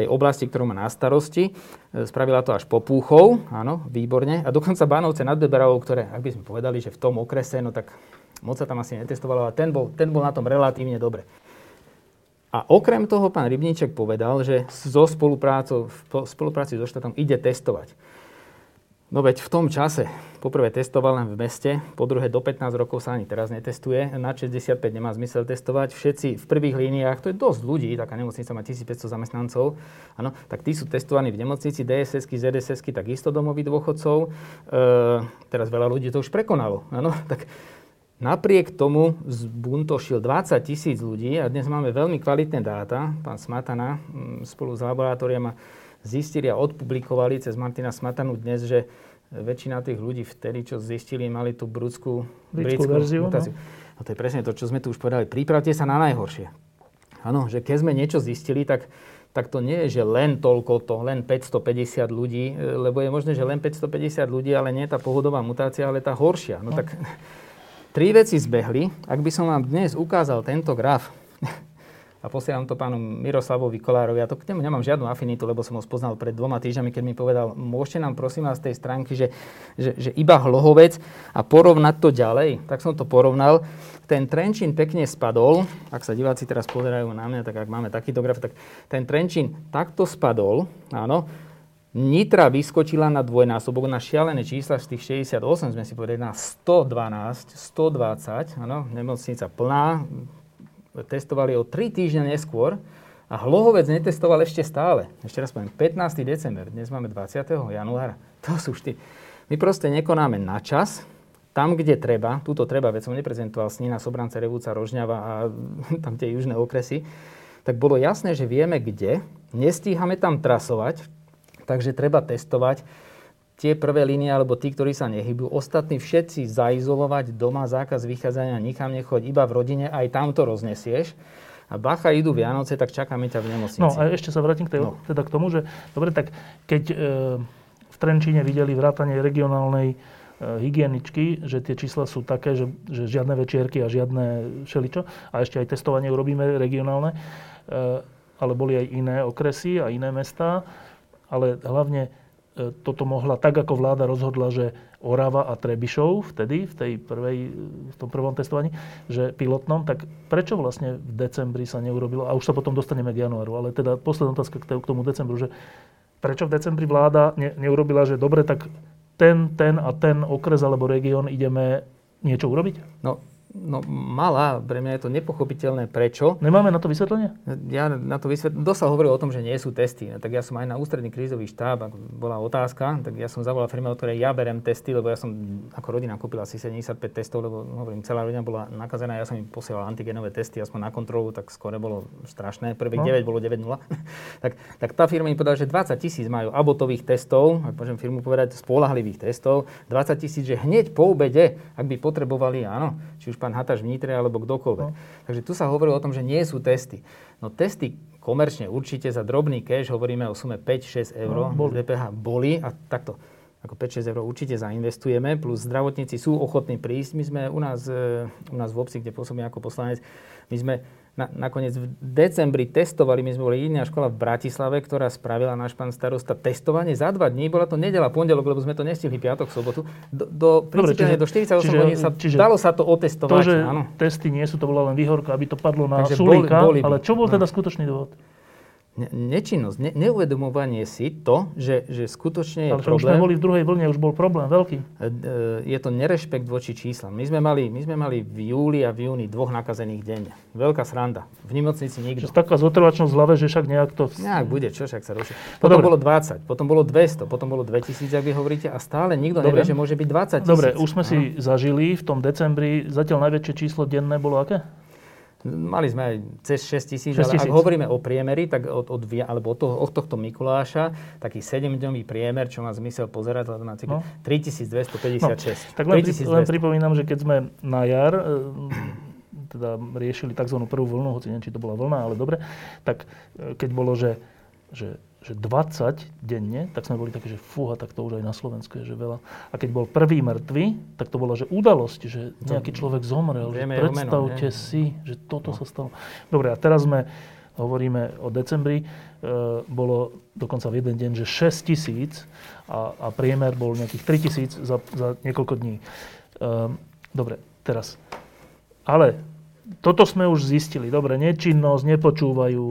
tej oblasti, ktorú má na starosti. E, spravila to až po Púchov, áno, výborne. A dokonca Bánovce nad Beberavou, ktoré, ak by sme povedali, že v tom okrese, no tak moc sa tam asi netestovalo, ale ten bol, ten bol na tom relatívne dobre. A okrem toho pán Rybníček povedal, že so spoluprácou, v spolupráci so štátom ide testovať. No veď v tom čase, poprvé testoval len v meste, po druhé do 15 rokov sa ani teraz netestuje, na 65 nemá zmysel testovať, všetci v prvých líniách, to je dosť ľudí, taká nemocnica má 1500 zamestnancov, ano, tak tí sú testovaní v nemocnici, DSS-ky, ZSS-ky, takisto domoví dôchodcov, e, teraz veľa ľudí to už prekonalo, ano, tak Napriek tomu zbuntošil 20 tisíc ľudí a dnes máme veľmi kvalitné dáta. Pán Smatana spolu s laboratóriom zistili a odpublikovali cez Martina Smatanu dnes, že väčšina tých ľudí vtedy, čo zistili, mali tú brudskú britskú verziu. No. no to je presne to, čo sme tu už povedali. Pripravte sa na najhoršie. Áno, že keď sme niečo zistili, tak, tak to nie je, že len toľko to, len 550 ľudí, e, lebo je možné, že len 550 ľudí, ale nie tá pohodová mutácia, ale tá horšia. No, no. tak tri veci zbehli. Ak by som vám dnes ukázal tento graf, a posielam to pánu Miroslavovi Kolárovi. Ja to k nemu nemám žiadnu afinitu, lebo som ho spoznal pred dvoma týždňami, keď mi povedal, môžete nám prosím vás z tej stránky, že, že, že iba hlohovec a porovnať to ďalej. Tak som to porovnal. Ten Trenčín pekne spadol. Ak sa diváci teraz pozerajú na mňa, tak ak máme takýto graf, tak ten Trenčín takto spadol. Áno. Nitra vyskočila na dvojnásobok, na šialené čísla z tých 68 sme si povedali na 112, 120, áno, nemocnica plná, testovali o 3 týždňa neskôr a Hlohovec netestoval ešte stále. Ešte raz poviem, 15. december, dnes máme 20. januára. To sú šty. My proste nekonáme na čas, tam, kde treba, túto treba, veď som neprezentoval Snina, Sobrance, Revúca, Rožňava a tam tie južné okresy, tak bolo jasné, že vieme kde, nestíhame tam trasovať, takže treba testovať tie prvé línie, alebo tí, ktorí sa nehybujú, ostatní všetci zaizolovať doma, zákaz vychádzania, nikam nechoď, iba v rodine, aj tam to roznesieš. A bacha, idú Vianoce, tak čakáme ťa v nemocnici. No a ešte sa vrátim k, tej, no. teda k tomu, že dobre, tak keď e, v Trenčíne videli vrátanie regionálnej e, hygieničky, že tie čísla sú také, že, že žiadne večierky a žiadne všeličo, a ešte aj testovanie urobíme regionálne, e, ale boli aj iné okresy a iné mestá, ale hlavne toto mohla, tak ako vláda rozhodla, že Orava a Trebišov vtedy, v, tej prvej, v tom prvom testovaní, že pilotnom, tak prečo vlastne v decembri sa neurobilo, a už sa potom dostaneme k januáru, ale teda posledná otázka k tomu decembru, že prečo v decembri vláda ne, neurobila, že dobre, tak ten, ten a ten okres alebo región ideme niečo urobiť? No, No malá, pre mňa je to nepochopiteľné prečo. Nemáme na to vysvetlenie? Ja na to vysvetlenie, dosť sa hovorilo o tom, že nie sú testy. Tak ja som aj na ústredný krízový štáb, ak bola otázka, tak ja som zavolal firme, od ktorej ja berem testy, lebo ja som ako rodina kúpil asi 75 testov, lebo hovorím, celá rodina bola nakazená, ja som im posielal antigenové testy, aspoň na kontrolu, tak skôr bolo strašné. Prvých no. 9 bolo 9-0. tak, tak tá firma mi povedala, že 20 tisíc majú abotových testov, ak môžem firmu povedať, spolahlivých testov, 20 tisíc, že hneď po obede, ak by potrebovali, áno, či už pán Hataš v Nitre alebo kdokoľvek. No. Takže tu sa hovorilo o tom, že nie sú testy. No testy komerčne určite za drobný cash, hovoríme o sume 5-6 eur no, boli. DPH, boli a takto ako 5-6 eur určite zainvestujeme, plus zdravotníci sú ochotní prísť. My sme u nás, e, u nás v obci, kde pôsobím ako poslanec, my sme na, nakoniec v decembri testovali, my sme boli jediná škola v Bratislave, ktorá spravila náš pán starosta testovanie za dva dní. Bola to nedela, pondelok, lebo sme to nestihli piatok, sobotu. Do, do, Dobre, čiže, do 48 čiže, hodín sa, čiže, dalo sa to otestovať. To, že áno. testy nie sú, to bola len výhorka, aby to padlo na Takže sulíka, boli, boli, ale čo bol no. teda skutočný dôvod? Nečinnosť, ne, neuvedomovanie si to, že, že skutočne je Ale problém. Ale už sme boli v druhej vlne, už bol problém veľký. E, e, je to nerešpekt voči číslam. My sme mali, my sme mali v júli a v júni dvoch nakazených denne. Veľká sranda. V nemocnici nikto. Že taká zotrvačnosť v hlave, že však nejak to... Nejak bude, čo však sa ruší. No potom no, bolo 20, potom bolo 200, potom bolo 2000, ak vy hovoríte, a stále nikto dobre. nevie, že môže byť 20 tisíc. Dobre, už sme si no. zažili v tom decembri, zatiaľ najväčšie číslo denné bolo aké? Mali sme aj cez 6 tisíc, ale ak hovoríme o priemeri, tak od, od, alebo od, toho, od tohto Mikuláša, taký 7-dňový priemer, čo má zmysel pozerať na cykl, no. 3256. No, tak len, 3200. len pripomínam, že keď sme na jar e, teda riešili tzv. prvú vlnu, hoci neviem, či to bola vlna, ale dobre, tak e, keď bolo, že, že že 20 denne, tak sme boli také, že fúha, tak to už aj na Slovensku je, že veľa. A keď bol prvý mŕtvy, tak to bola, že udalosť, že nejaký človek zomrel. Že predstavte meno, si, že toto no. sa stalo. Dobre, a teraz sme, hovoríme o decembri, e, bolo dokonca v jeden deň, že 6 tisíc a, a priemer bol nejakých 3 tisíc za, za niekoľko dní. E, dobre, teraz. Ale toto sme už zistili. Dobre, nečinnosť, nepočúvajú.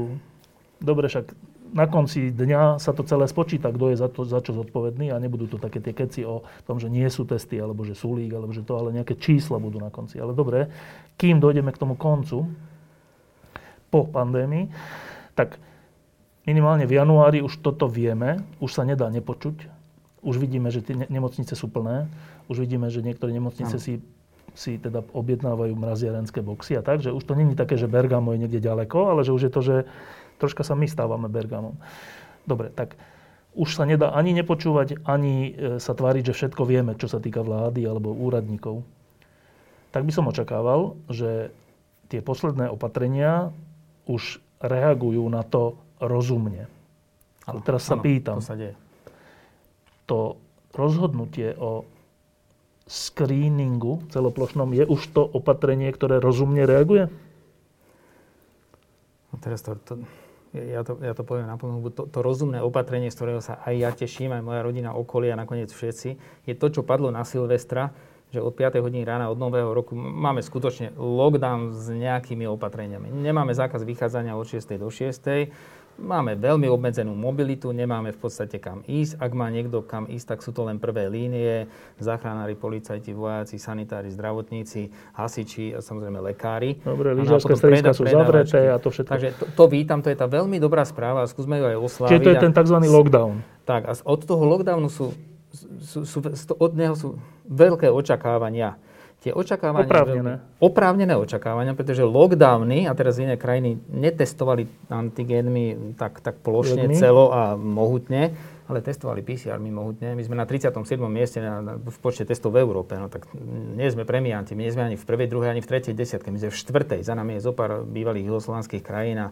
Dobre, však na konci dňa sa to celé spočíta, kto je za, to, za čo zodpovedný a nebudú to také tie keci o tom, že nie sú testy, alebo že sú lík, alebo že to, ale nejaké čísla budú na konci. Ale dobre, kým dojdeme k tomu koncu, po pandémii, tak minimálne v januári už toto vieme, už sa nedá nepočuť, už vidíme, že tie nemocnice sú plné, už vidíme, že niektoré nemocnice no. si si teda objednávajú mraziarenské boxy a tak, že už to není také, že Bergamo je niekde ďaleko, ale že už je to, že troška sa my stávame Bergamom. Dobre, tak už sa nedá ani nepočúvať, ani e, sa tváriť, že všetko vieme, čo sa týka vlády alebo úradníkov. Tak by som očakával, že tie posledné opatrenia už reagujú na to rozumne. Ale teraz sa ano, pýtam. To sa deje. To rozhodnutie o screeningu celoplošnom je už to opatrenie, ktoré rozumne reaguje? No teraz to, to, ja to, ja to poviem naplno, to, to rozumné opatrenie, z ktorého sa aj ja teším, aj moja rodina, okolia nakoniec všetci, je to, čo padlo na Silvestra, že od 5. hodiny rána od nového roku máme skutočne lockdown s nejakými opatreniami. Nemáme zákaz vychádzania od 6. do 6 Máme veľmi obmedzenú mobilitu, nemáme v podstate kam ísť. Ak má niekto kam ísť, tak sú to len prvé línie, záchranári, policajti, vojaci, sanitári, zdravotníci, hasiči a samozrejme lekári. Dobre, lyžiarske strediska sú zavreté a to všetko. Takže to, to vítam, to je tá veľmi dobrá správa skúsme ju aj osláviť. Čiže to je ten tzv. lockdown. Tak a od toho lockdownu sú, sú, sú, od neho sú veľké očakávania tie očakávania... Oprávnené. Oprávnené očakávania, pretože lockdowny, a teraz iné krajiny netestovali antigénmi tak, tak plošne, Jedný. celo a mohutne, ale testovali PCR my mohutne. My sme na 37. mieste na, na, v počte testov v Európe. No tak nie sme premianti, my nie sme ani v prvej, druhej, ani v tretej desiatke. My sme v štvrtej. Za nami je zopár bývalých jugoslovanských krajín a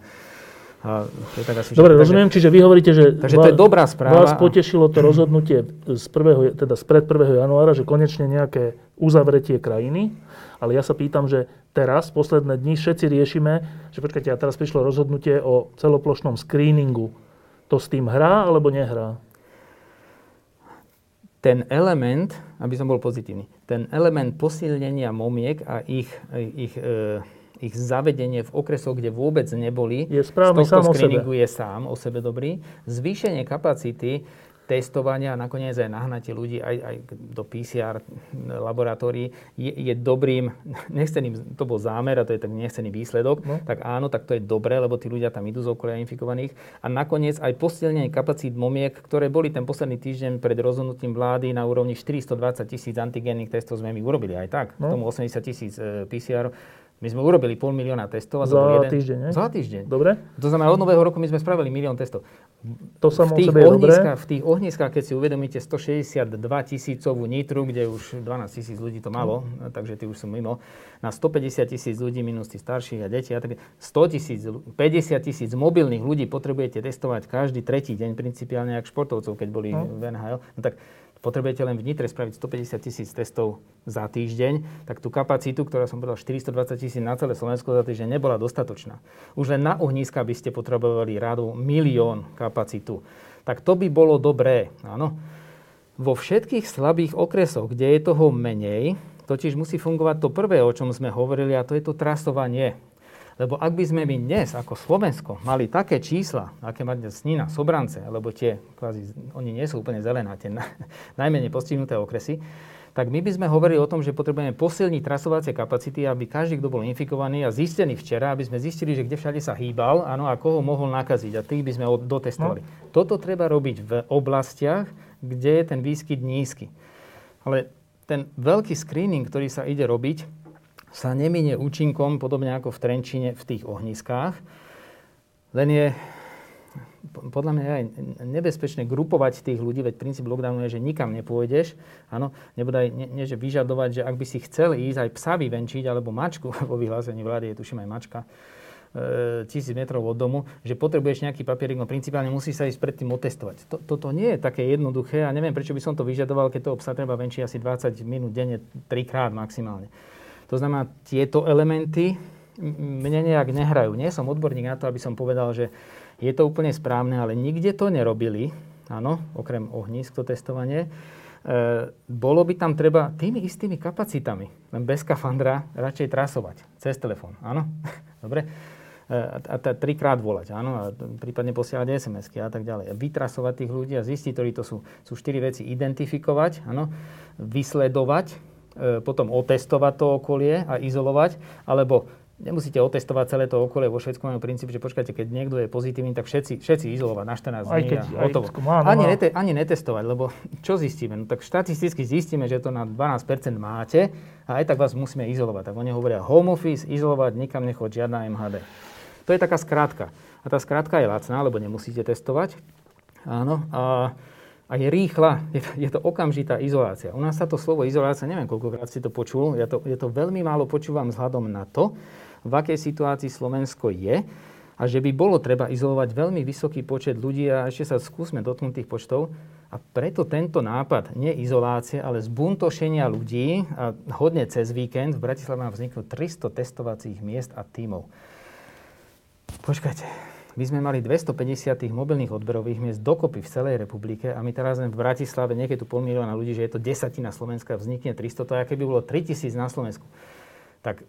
a to je tak asi Dobre, rozumiem, čiže vy hovoríte, že takže to je dobrá správa. vás potešilo to rozhodnutie z, prvého, teda z pred 1. januára, že konečne nejaké uzavretie krajiny, ale ja sa pýtam, že teraz, posledné dni, všetci riešime, že počkajte, a teraz prišlo rozhodnutie o celoplošnom screeningu. To s tým hrá alebo nehrá? Ten element, aby som bol pozitívny, ten element posilnenia momiek a ich, ich e, ich zavedenie v okresoch, kde vôbec neboli, je správny z tohto screeningu je sám o sebe dobrý. Zvýšenie kapacity testovania a nakoniec aj nahnatie ľudí aj, aj do PCR laboratórií je, je dobrým, nechceným, to bol zámer a to je tak nechcený výsledok, no. tak áno, tak to je dobré, lebo tí ľudia tam idú z okolia infikovaných. A nakoniec aj posilnenie kapacít momiek, ktoré boli ten posledný týždeň pred rozhodnutím vlády na úrovni 420 tisíc antigénnych testov sme my urobili aj tak, no. tomu 80 tisíc e, PCR my sme urobili pol milióna testov. A to za bol jeden... týždeň, ne? Za týždeň. Dobre. To znamená, od nového roku my sme spravili milión testov. To sa v tých, ohniskách, v tých ohniskách, keď si uvedomíte 162 tisícovú nitru, kde už 12 tisíc ľudí to malo, mm. takže tí už sú mimo, na 150 tisíc ľudí minus tých starších a deti a tak 100 tisíc, 50 tisíc mobilných ľudí potrebujete testovať každý tretí deň principiálne, ako športovcov, keď boli mm. v NHL. No tak potrebujete len v spraviť 150 tisíc testov za týždeň, tak tú kapacitu, ktorá som povedal 420 tisíc na celé Slovensko za týždeň, nebola dostatočná. Už len na ohniska by ste potrebovali rádu milión kapacitu. Tak to by bolo dobré, áno. Vo všetkých slabých okresoch, kde je toho menej, totiž musí fungovať to prvé, o čom sme hovorili, a to je to trasovanie. Lebo ak by sme my dnes ako Slovensko mali také čísla, aké má dnes Snina, Sobrance, alebo tie, kvázi, oni nie sú úplne zelená, tie na, najmenej postihnuté okresy, tak my by sme hovorili o tom, že potrebujeme posilniť trasovacie kapacity, aby každý, kto bol infikovaný a zistený včera, aby sme zistili, že kde všade sa hýbal, áno, a koho mohol nakaziť. A tých by sme dotestovali. No. Toto treba robiť v oblastiach, kde je ten výskyt nízky. Ale ten veľký screening, ktorý sa ide robiť, sa neminie účinkom, podobne ako v Trenčine, v tých ohniskách. Len je podľa mňa aj nebezpečné grupovať tých ľudí, veď princíp lockdownu je, že nikam nepôjdeš. Áno, nebodaj, nie, nie, že vyžadovať, že ak by si chcel ísť aj psa vyvenčiť, alebo mačku, vo vyhlásení vlády je tuším aj mačka, e, tisíc metrov od domu, že potrebuješ nejaký papierik, no principiálne musí sa ísť predtým otestovať. To, toto nie je také jednoduché a neviem, prečo by som to vyžadoval, keď toho psa treba venčiť asi 20 minút denne, trikrát maximálne. To znamená, tieto elementy mne nejak nehrajú. Nie som odborník na to, aby som povedal, že je to úplne správne, ale nikde to nerobili, áno, okrem ohnízk to testovanie. E, bolo by tam treba tými istými kapacitami, len bez skafandra, radšej trasovať cez telefón, áno? Dobre? E, a, a trikrát volať, áno, a prípadne posielať SMS-ky a tak ďalej. Vytrasovať tých ľudí a zistiť, ktorí to sú. Sú štyri veci. Identifikovať, áno, vysledovať, potom otestovať to okolie a izolovať, alebo Nemusíte otestovať celé to okolie vo Švedsku majú princíp, že počkajte, keď niekto je pozitívny, tak všetci, všetci izolovať na 14 dní keď, a hotovo. Aj, ani, nete, ani netestovať, lebo čo zistíme? No tak štatisticky zistíme, že to na 12% máte a aj tak vás musíme izolovať. Tak oni hovoria home office, izolovať, nikam nechoď, žiadna MHD. To je taká skrátka. A tá skrátka je lacná, lebo nemusíte testovať. Áno. A, a je rýchla, je to, je to okamžitá izolácia. U nás sa to slovo izolácia, neviem koľkokrát si to počul, ja to, ja to veľmi málo počúvam vzhľadom na to, v akej situácii Slovensko je a že by bolo treba izolovať veľmi vysoký počet ľudí a ešte sa skúsme dotknúť tých počtov. A preto tento nápad, nie izolácie, ale zbuntošenia ľudí a hodne cez víkend v Bratislave nám vzniklo 300 testovacích miest a tímov. Počkajte, my sme mali 250 tých mobilných odberových miest dokopy v celej republike a my teraz v Bratislave, niekedy tu pol milióna ľudí, že je to desatina Slovenska, vznikne 300, to je, keby bolo 3000 na Slovensku. Tak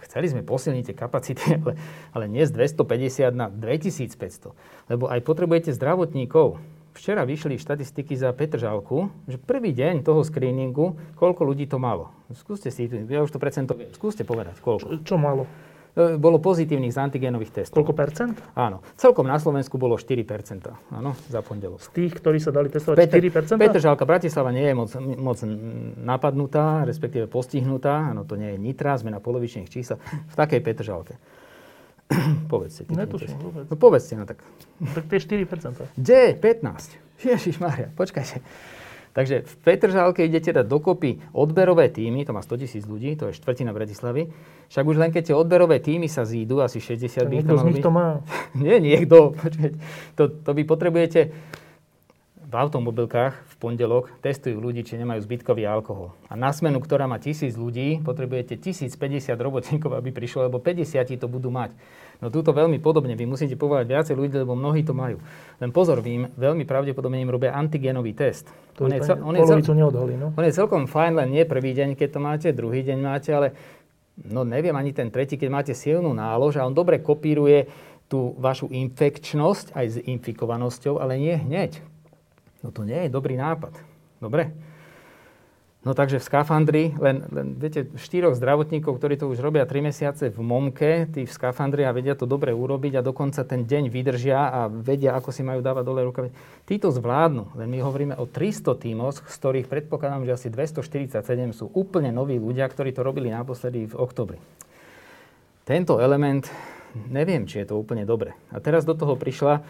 Chceli sme posilniť tie kapacity, ale, ale nie z 250 na 2500. Lebo aj potrebujete zdravotníkov. Včera vyšli štatistiky za Petržalku, že prvý deň toho screeningu, koľko ľudí to malo. Skúste si, ja už to percento skúste povedať, koľko. Čo, čo malo? E, bolo pozitívnych z antigénových testov. Koľko percent? Áno. Celkom na Slovensku bolo 4 Áno, za pondelok. Z tých, ktorí sa dali testovať Peter, 4 Petržalka, Bratislava nie je moc, moc napadnutá, respektíve postihnutá. Áno, to nie je Nitra, sme na polovičných číslach. V takej Petržalke. povedzte. Netuším vôbec. No povedzte, no tak. Tak tie 4 Kde? 15. Ježiš Maria, počkajte. Takže v Petržálke idete dať dokopy odberové týmy, to má 100 tisíc ľudí, to je štvrtina Bratislavy. Však už len keď tie odberové týmy sa zídu, asi 60 by to z nich to má. Nie, niekto. To, to vy potrebujete v automobilkách v pondelok testujú ľudí, či nemajú zbytkový alkohol. A na smenu, ktorá má tisíc ľudí, potrebujete 1050 robotníkov, aby prišlo, lebo 50 to budú mať. No túto veľmi podobne, vy musíte povedať viacej ľudí, lebo mnohí to majú. Len pozor, vy im veľmi pravdepodobne im robia antigénový test. To on je, cel, on, je cel, neodhalí, no? on je celkom fajn, len nie prvý deň, keď to máte, druhý deň máte, ale no neviem ani ten tretí, keď máte silnú nálož a on dobre kopíruje tú vašu infekčnosť aj s infikovanosťou, ale nie hneď. No to nie je dobrý nápad. Dobre? No takže v skafandri, len, len viete, štyroch zdravotníkov, ktorí to už robia 3 mesiace v momke, tí v skafandri a vedia to dobre urobiť a dokonca ten deň vydržia a vedia, ako si majú dávať dole rukavy. Tí to zvládnu, len my hovoríme o 300 tímoch, z ktorých predpokladám, že asi 247 sú úplne noví ľudia, ktorí to robili naposledy v oktobri. Tento element, neviem, či je to úplne dobre. A teraz do toho prišla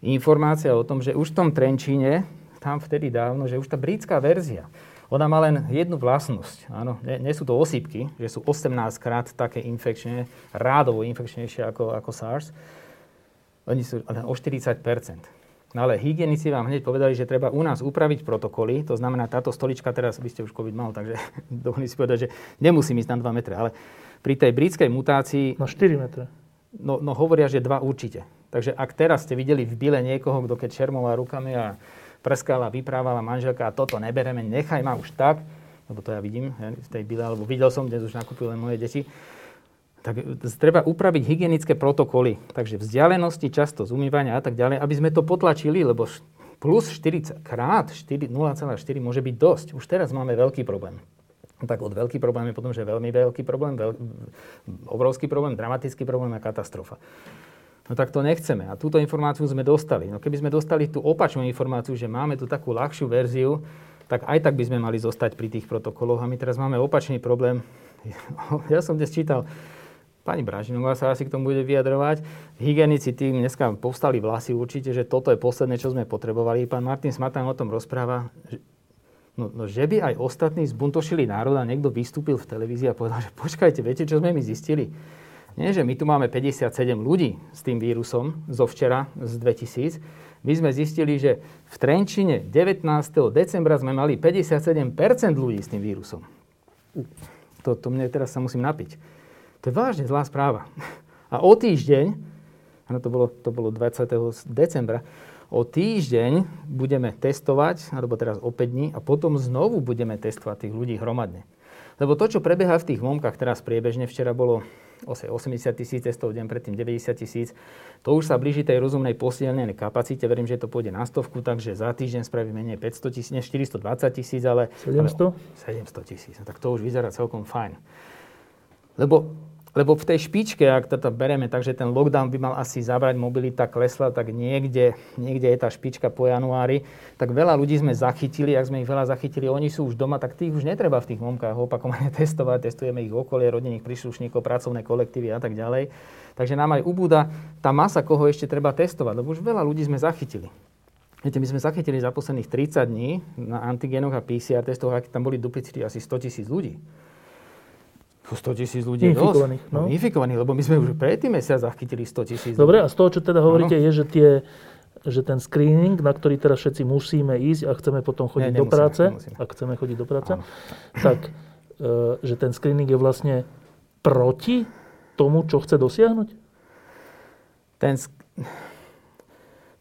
informácia o tom, že už v tom Trenčíne, tam vtedy dávno, že už tá britská verzia, ona má len jednu vlastnosť. Áno, nie, nie sú to osýpky, že sú 18 krát také infekčné, rádovo infekčnejšie ako, ako SARS. Oni sú len o 40% No ale hygienici vám hneď povedali, že treba u nás upraviť protokoly, to znamená táto stolička, teraz by ste už COVID mal, takže dovolím si povedať, že nemusím ísť na 2 metre, ale pri tej britskej mutácii... Na 4 metre. No, no hovoria, že 2 určite. Takže ak teraz ste videli v bile niekoho, kto keď šermoval rukami a prskala, vyprávala manželka a toto nebereme, nechaj ma už tak, lebo to ja vidím v tej bile, alebo videl som, dnes už nakúpil len moje deti, tak treba upraviť hygienické protokoly. Takže vzdialenosti, často z umývania a tak ďalej, aby sme to potlačili, lebo plus 40 krát 0,4 môže byť dosť. Už teraz máme veľký problém. Tak od veľký problém je potom, že veľmi veľký problém, veľ, obrovský problém, dramatický problém a katastrofa. No tak to nechceme. A túto informáciu sme dostali. No keby sme dostali tú opačnú informáciu, že máme tu takú ľahšiu verziu, tak aj tak by sme mali zostať pri tých protokoloch. A my teraz máme opačný problém. Ja som dnes čítal, pani Bražinová sa asi k tomu bude vyjadrovať. Hygienici tým dneska povstali vlasy určite, že toto je posledné, čo sme potrebovali. Pán Martin Smatan o tom rozpráva, no, no, že by aj ostatní zbuntošili národ a niekto vystúpil v televízii a povedal, že počkajte, viete, čo sme my zistili? Nie, že my tu máme 57 ľudí s tým vírusom zo včera, z 2000. My sme zistili, že v Trenčine 19. decembra sme mali 57% ľudí s tým vírusom. To, to mne teraz sa musím napiť. To je vážne zlá správa. A o týždeň, ano to bolo, to bolo 20. decembra, o týždeň budeme testovať, alebo teraz o 5 dní, a potom znovu budeme testovať tých ľudí hromadne. Lebo to, čo prebieha v tých momkách teraz priebežne, včera bolo 80 tisíc testov deň, predtým 90 tisíc. To už sa blíži tej rozumnej posilnenej kapacite. Verím, že to pôjde na stovku, takže za týždeň spraví menej 500 tisíc, ne 420 tisíc, ale... 700? Ale 700 tisíc. No, tak to už vyzerá celkom fajn. Lebo lebo v tej špičke, ak to bereme, takže ten lockdown by mal asi zabrať, mobilita klesla, tak niekde, niekde je tá špička po januári. Tak veľa ľudí sme zachytili, ak sme ich veľa zachytili, oni sú už doma, tak tých už netreba v tých momkách opakovane testovať, testujeme ich okolie, rodinných príslušníkov, pracovné kolektívy a tak ďalej. Takže nám aj ubúda tá masa, koho ešte treba testovať, lebo už veľa ľudí sme zachytili. Viete, my sme zachytili za posledných 30 dní na antigénoch a PCR testoch, aké tam boli duplicity asi 100 tisíc ľudí. 100 tisíc ľudí infikovaných. No. no. Infikovaných, lebo my sme už predtým sa zachytili 100 tisíc Dobre, a z toho, čo teda hovoríte, no. je, že, tie, že ten screening, na ktorý teraz všetci musíme ísť a chceme potom chodiť Nie, nemusíme, do práce, nemusíme. ak chceme chodiť do práce, Áno. tak e, že ten screening je vlastne proti tomu, čo chce dosiahnuť? Ten,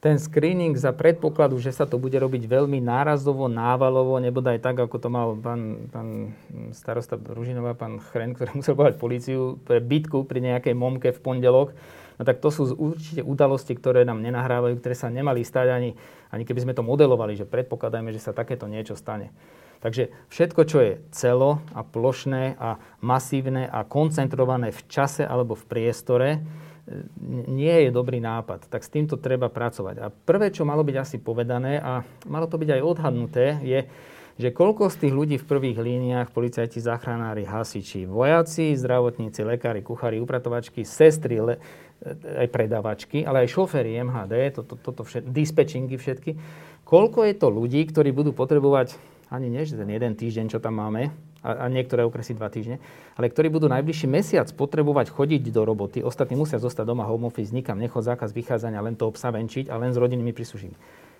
ten screening za predpokladu, že sa to bude robiť veľmi nárazovo, návalovo, nebodaj tak, ako to mal pán, pán starosta Ružinová, pán Chren, ktorý musel povedať policiu pre bitku pri nejakej momke v pondelok, no tak to sú určite udalosti, ktoré nám nenahrávajú, ktoré sa nemali stať ani, ani keby sme to modelovali, že predpokladajme, že sa takéto niečo stane. Takže všetko, čo je celo a plošné a masívne a koncentrované v čase alebo v priestore, nie je dobrý nápad. Tak s týmto treba pracovať. A prvé, čo malo byť asi povedané, a malo to byť aj odhadnuté, je, že koľko z tých ľudí v prvých líniách, policajti, záchranári, hasiči, vojaci, zdravotníci, lekári, kuchári, upratovačky, sestry, le, aj predavačky, ale aj šoféry MHD, toto, toto všet, dispečingy všetky, koľko je to ľudí, ktorí budú potrebovať ani nie, že ten jeden týždeň, čo tam máme, a, a niektoré okresy dva týždne, ale ktorí budú najbližší mesiac potrebovať chodiť do roboty, ostatní musia zostať doma home office, nikam nechod zákaz vychádzania, len to obsa venčiť a len s rodinnými príslušníkmi.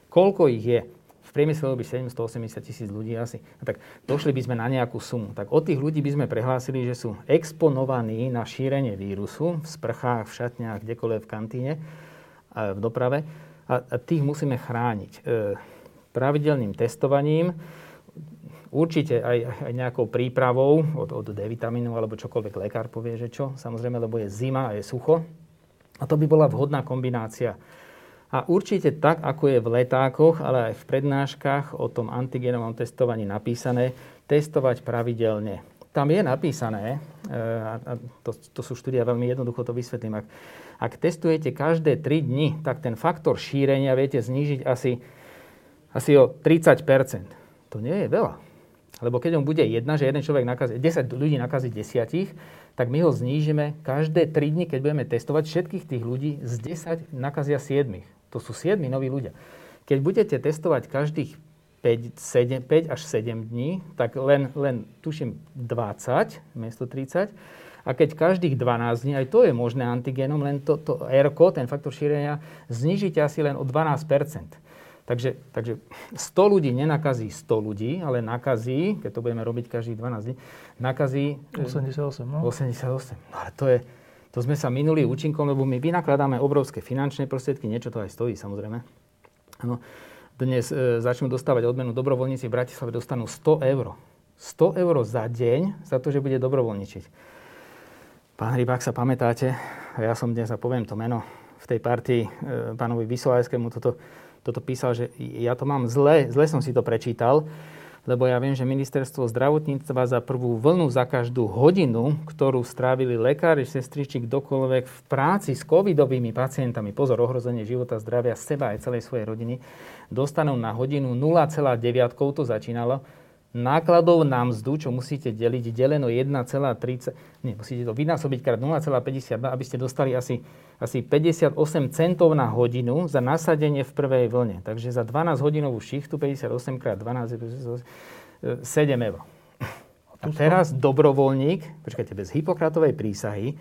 Koľko ich je? V priemysle by 780 tisíc ľudí asi. A tak došli by sme na nejakú sumu. Tak od tých ľudí by sme prehlásili, že sú exponovaní na šírenie vírusu v sprchách, v šatniach, kdekoľvek v kantíne, v doprave. A, a tých musíme chrániť e, pravidelným testovaním, Určite aj, aj nejakou prípravou od, od D vitamínu alebo čokoľvek lekár povie, že čo. Samozrejme, lebo je zima a je sucho. A to by bola vhodná kombinácia. A určite tak, ako je v letákoch, ale aj v prednáškach o tom antigenovom testovaní napísané, testovať pravidelne. Tam je napísané, e, a to, to sú štúdia, veľmi jednoducho to vysvetlím, ak, ak testujete každé 3 dni, tak ten faktor šírenia viete znížiť asi, asi o 30% To nie je veľa. Lebo keď on bude jedna, že jeden človek nakazí, 10 ľudí nakazí desiatich, tak my ho znížime každé 3 dni, keď budeme testovať všetkých tých ľudí, z 10 nakazia 7. To sú 7 noví ľudia. Keď budete testovať každých 5, 7, 5 až 7 dní, tak len, len tuším 20 miesto 30. A keď každých 12 dní, aj to je možné antigénom, len to, to R, ten faktor šírenia, znižíte asi len o 12 Takže, takže 100 ľudí nenakazí 100 ľudí, ale nakazí, keď to budeme robiť každých 12 dní, nakazí... 88, no. 88. No ale to je... To sme sa minuli účinkom, lebo my vynakladáme obrovské finančné prostriedky, niečo to aj stojí samozrejme. Ano, dnes e, začnú dostávať odmenu dobrovoľníci v Bratislave dostanú 100 eur. 100 eur za deň za to, že bude dobrovoľničiť. Pán Rybák, sa pamätáte, ja som dnes, a poviem to meno, v tej partii e, pánovi Vysolajskému toto toto písal, že ja to mám zle, zle som si to prečítal, lebo ja viem, že ministerstvo zdravotníctva za prvú vlnu, za každú hodinu, ktorú strávili lekári, sestriči, kdokoľvek v práci s covidovými pacientami, pozor, ohrozenie života, zdravia seba aj celej svojej rodiny, dostanú na hodinu 0,9, to začínalo, nákladov na mzdu, čo musíte deliť, deleno 1,30, nie, musíte to vynásobiť krát 0,52, aby ste dostali asi, asi 58 centov na hodinu za nasadenie v prvej vlne. Takže za 12 hodinovú šichtu 58 krát 12 je 7 eur. A teraz dobrovoľník, počkajte, bez Hipokratovej prísahy,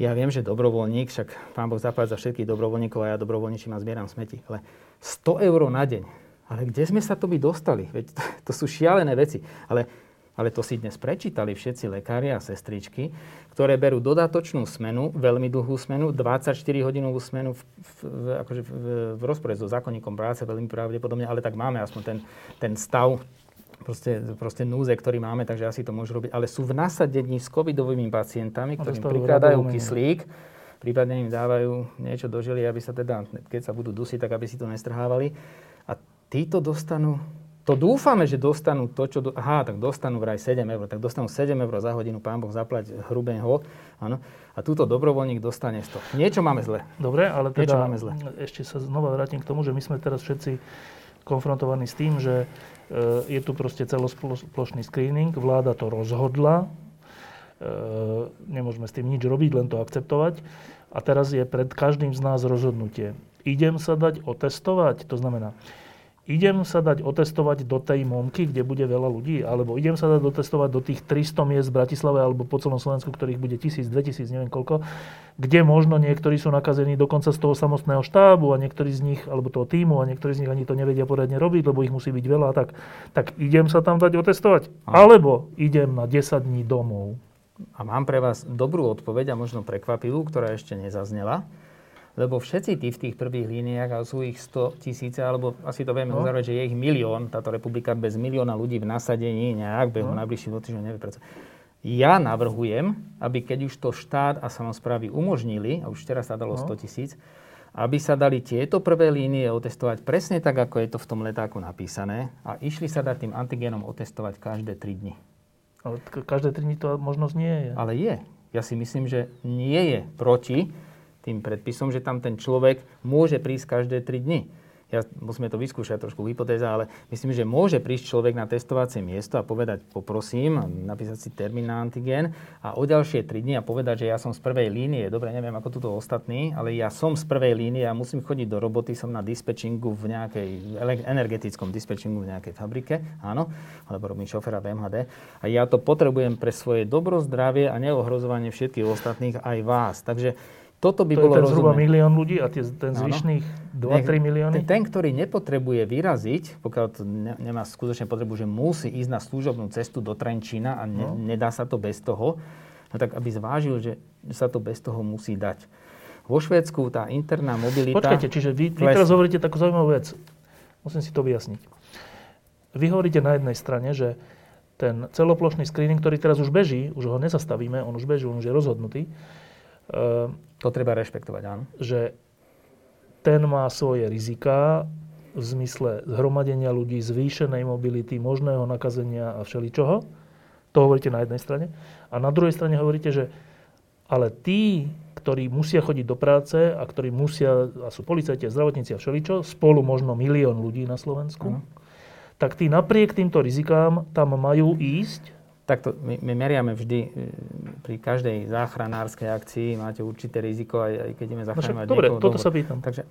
ja viem, že dobrovoľník, však pán Boh zaplať za všetkých dobrovoľníkov a ja dobrovoľníčím a zbieram smeti, ale 100 eur na deň. Ale kde sme sa to by dostali? Veď to, to sú šialené veci. Ale, ale to si dnes prečítali všetci lekári a sestričky, ktoré berú dodatočnú smenu, veľmi dlhú smenu, 24-hodinovú smenu v, v, akože v, v rozpore so zákonníkom práce, veľmi pravdepodobne, ale tak máme aspoň ten, ten stav proste, proste núze, ktorý máme, takže asi to môžu robiť. Ale sú v nasadení s covidovými pacientami, ktorým prikladajú kyslík, prípadne im dávajú niečo do žily, aby sa teda, keď sa budú dusiť, tak aby si to nestrhávali. Títo dostanú, to dúfame, že dostanú to, čo... Do, aha, tak dostanú vraj 7 eur, tak dostanú 7 eur za hodinu, pán Boh zaplať hrubého, áno. A túto dobrovoľník dostane 100. Niečo máme zle. Dobre, ale teda Niečo máme zle. ešte sa znova vrátim k tomu, že my sme teraz všetci konfrontovaní s tým, že e, je tu proste celoplošný screening, vláda to rozhodla, e, nemôžeme s tým nič robiť, len to akceptovať. A teraz je pred každým z nás rozhodnutie. Idem sa dať otestovať, to znamená, idem sa dať otestovať do tej momky, kde bude veľa ľudí, alebo idem sa dať otestovať do tých 300 miest v Bratislave alebo po celom Slovensku, ktorých bude 1000, 2000, neviem koľko, kde možno niektorí sú nakazení dokonca z toho samotného štábu a niektorí z nich, alebo toho týmu a niektorí z nich ani to nevedia poriadne robiť, lebo ich musí byť veľa a tak. Tak idem sa tam dať otestovať, alebo idem na 10 dní domov. A mám pre vás dobrú odpoveď a možno prekvapivú, ktorá ešte nezaznela lebo všetci tí v tých prvých líniách, a sú ich 100 tisíce, alebo asi to vieme no. uzavrieť, že je ich milión, táto republika bez milióna ľudí v nasadení nejak behu no. najbližších týždňov nevie prečo. Ja navrhujem, aby keď už to štát a samozprávy umožnili, a už teraz sa dalo no. 100 tisíc, aby sa dali tieto prvé línie otestovať presne tak, ako je to v tom letáku napísané a išli sa dať tým antigénom otestovať každé 3 dni. Ale každé 3 dni to možnosť nie je. Ale je. Ja si myslím, že nie je proti tým predpisom, že tam ten človek môže prísť každé 3 dni. Ja, musíme to vyskúšať trošku hypotéza, ale myslím, že môže prísť človek na testovacie miesto a povedať poprosím, napísať si termín na antigen a o ďalšie 3 dni a povedať, že ja som z prvej línie, dobre, neviem ako tuto ostatní, ale ja som z prvej línie a musím chodiť do roboty, som na dispečingu v nejakej, energetickom dispečingu v nejakej fabrike, áno, alebo robím šoféra v MHD a ja to potrebujem pre svoje dobro, zdravie a neohrozovanie všetkých ostatných aj vás. Takže toto by to bolo je ten zhruba milión ľudí a tie, ten zvyšných 2-3 milióny? Ten, ktorý nepotrebuje vyraziť, pokiaľ to ne, nemá skutočne potrebu, že musí ísť na služobnú cestu do Trenčína a ne, no. nedá sa to bez toho, no tak aby zvážil, že sa to bez toho musí dať. Vo Švédsku tá interná mobilita... Počkajte, čiže vy, vy teraz hovoríte takú zaujímavú vec. Musím si to vyjasniť. Vy hovoríte na jednej strane, že ten celoplošný screening, ktorý teraz už beží, už ho nezastavíme, on už beží, on už je rozhodnutý, to treba rešpektovať, áno. Že ten má svoje rizika v zmysle zhromadenia ľudí, zvýšenej mobility, možného nakazenia a všeličoho. To hovoríte na jednej strane. A na druhej strane hovoríte, že ale tí, ktorí musia chodiť do práce a ktorí musia, a sú policajti a zdravotníci a všeličo, spolu možno milión ľudí na Slovensku, ano. tak tí napriek týmto rizikám tam majú ísť takto my, my meriame vždy e, pri každej záchranárskej akcii, máte určité riziko, aj, aj keď ideme no, Dobre, toto sa pýtam. Takže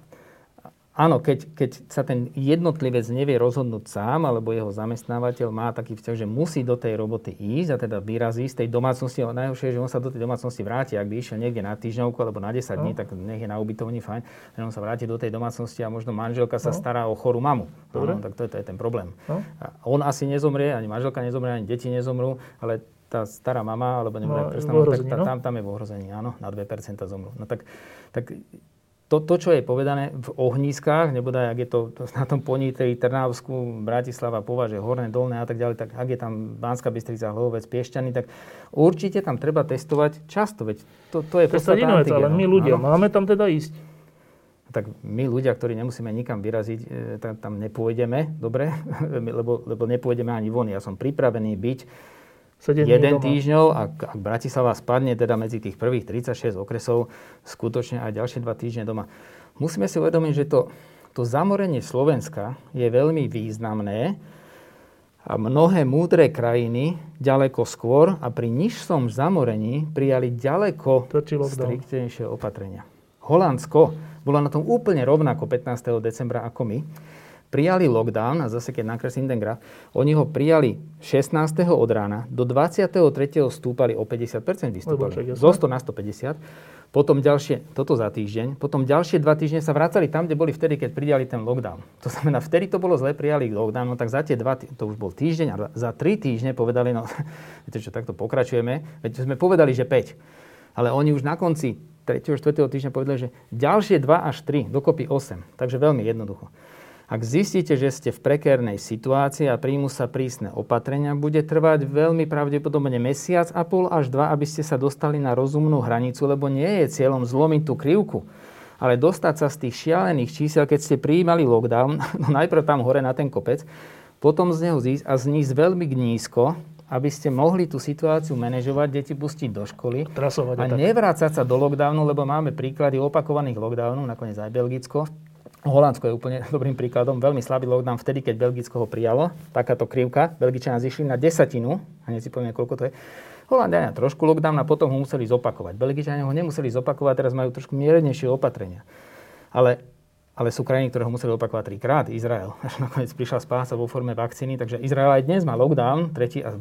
Áno, keď, keď sa ten jednotlivec nevie rozhodnúť sám, alebo jeho zamestnávateľ má taký vzťah, že musí do tej roboty ísť a teda vyrazí z tej domácnosti, ale najhoršie je, že on sa do tej domácnosti vráti. Ak by išiel niekde na týždňovku alebo na 10 no. dní, tak nech je na ubytovni, fajn. Ale on sa vráti do tej domácnosti a možno manželka sa no. stará o chorú mamu. Dobre. No, tak to je, to je ten problém. No. A on asi nezomrie, ani manželka nezomrie, ani deti nezomrú, ale tá stará mama, alebo nebude no, tak tá, no? tam, tam je v ohrození, áno, na 2% zomrú. No tak, tak to, to, čo je povedané v ohniskách, nebude, ak je to na tom ponitej Trnavsku, Bratislava, Považe, Horné, Dolné a tak ďalej, tak ak je tam Banská Bystrica, Hlovec, Piešťany, tak určite tam treba testovať často, veď to, to je podstata vec, ale my ľudia ano? máme tam teda ísť. Tak my ľudia, ktorí nemusíme nikam vyraziť, e, tam, tam nepôjdeme, dobre, lebo, lebo nepôjdeme ani von. Ja som pripravený byť jeden doma. týždňov, ak, ak Bratislava spadne teda medzi tých prvých 36 okresov, skutočne aj ďalšie dva týždne doma. Musíme si uvedomiť, že to, to zamorenie Slovenska je veľmi významné A mnohé múdre krajiny ďaleko skôr a pri nižšom zamorení prijali ďaleko striktnejšie opatrenia. Holandsko bolo na tom úplne rovnako 15. decembra ako my prijali lockdown, a zase keď nakreslím ten graf, oni ho prijali 16. od rána, do 23. stúpali o 50% vystúpali. Zo 100 na 150. Potom ďalšie, toto za týždeň, potom ďalšie dva týždne sa vracali tam, kde boli vtedy, keď prijali ten lockdown. To znamená, vtedy to bolo zle, prijali lockdown, no tak za tie dva, to už bol týždeň a za tri týždne povedali, no, viete čo, takto pokračujeme, veď sme povedali, že 5. Ale oni už na konci 3. 4. týždňa povedali, že ďalšie 2 až 3, dokopy 8. Takže veľmi jednoducho. Ak zistíte, že ste v prekérnej situácii a príjmu sa prísne opatrenia, bude trvať veľmi pravdepodobne mesiac a pol až dva, aby ste sa dostali na rozumnú hranicu, lebo nie je cieľom zlomiť tú krivku, ale dostať sa z tých šialených čísel, keď ste prijímali lockdown, no najprv tam hore na ten kopec, potom z neho zísť a znísť veľmi nízko, aby ste mohli tú situáciu manažovať, deti pustiť do školy Trasovať a nevrácať sa do lockdownu, lebo máme príklady opakovaných lockdownov, nakoniec aj Belgicko, Holandsko je úplne dobrým príkladom. Veľmi slabý lockdown vtedy, keď Belgicko ho prijalo. Takáto krivka. Belgičania zišli na desatinu. A si povieme, koľko to je. Holandiania trošku lockdown a potom ho museli zopakovať. Belgičania ho nemuseli zopakovať, teraz majú trošku miernejšie opatrenia. Ale, ale sú krajiny, ktoré ho museli opakovať trikrát. Izrael. Až nakoniec prišla spása vo forme vakcíny. Takže Izrael aj dnes má lockdown. Tretí, a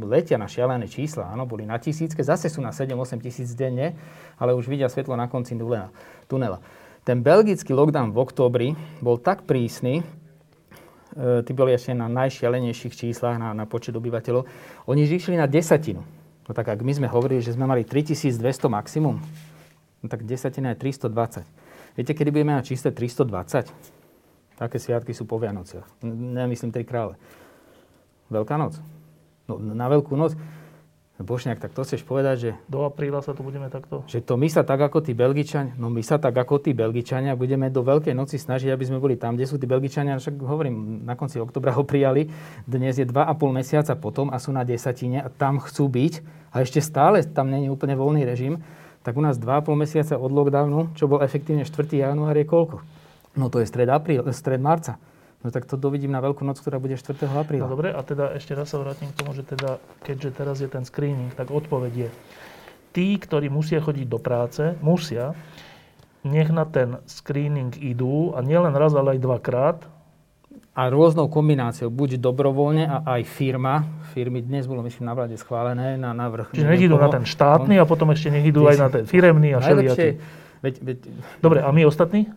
letia na šialené čísla. Áno, boli na tisícke. Zase sú na 7-8 tisíc denne. Ale už vidia svetlo na konci tunela. Ten belgický lockdown v októbri bol tak prísny, e, boli ešte na najšialenejších číslach na, na počet obyvateľov, oni išli na desatinu. No tak ak my sme hovorili, že sme mali 3200 maximum, no tak desatina je 320. Viete, kedy budeme na čisté 320? Také sviatky sú po Vianociach. Nemyslím tri krále. Veľká noc. No, na Veľkú noc Bošňák, tak to chceš povedať, že... Do apríla sa tu budeme takto... Že to my sa tak ako tí Belgičania, no my sa tak ako tí Belgičania budeme do Veľkej noci snažiť, aby sme boli tam, kde sú tí Belgičania, však hovorím, na konci oktobra ho prijali, dnes je 2,5 mesiaca potom a sú na desatine a tam chcú byť a ešte stále tam není úplne voľný režim, tak u nás 2,5 mesiaca od lockdownu, čo bol efektívne 4. január, je koľko? No to je stred, apríl, stred marca. No tak to dovidím na Veľkú noc, ktorá bude 4. apríla. No dobre, a teda ešte raz sa vrátim k tomu, že teda, keďže teraz je ten screening, tak odpoveď je, tí, ktorí musia chodiť do práce, musia, nech na ten screening idú a nielen raz, ale aj dvakrát. A rôznou kombináciou, buď dobrovoľne a aj firma, firmy dnes bolo myslím na vláde schválené na návrh. Čiže nech idú na ten štátny a potom ešte nech idú aj na ten firemný a všelijaký. Veď, veď... Dobre, a my ostatní?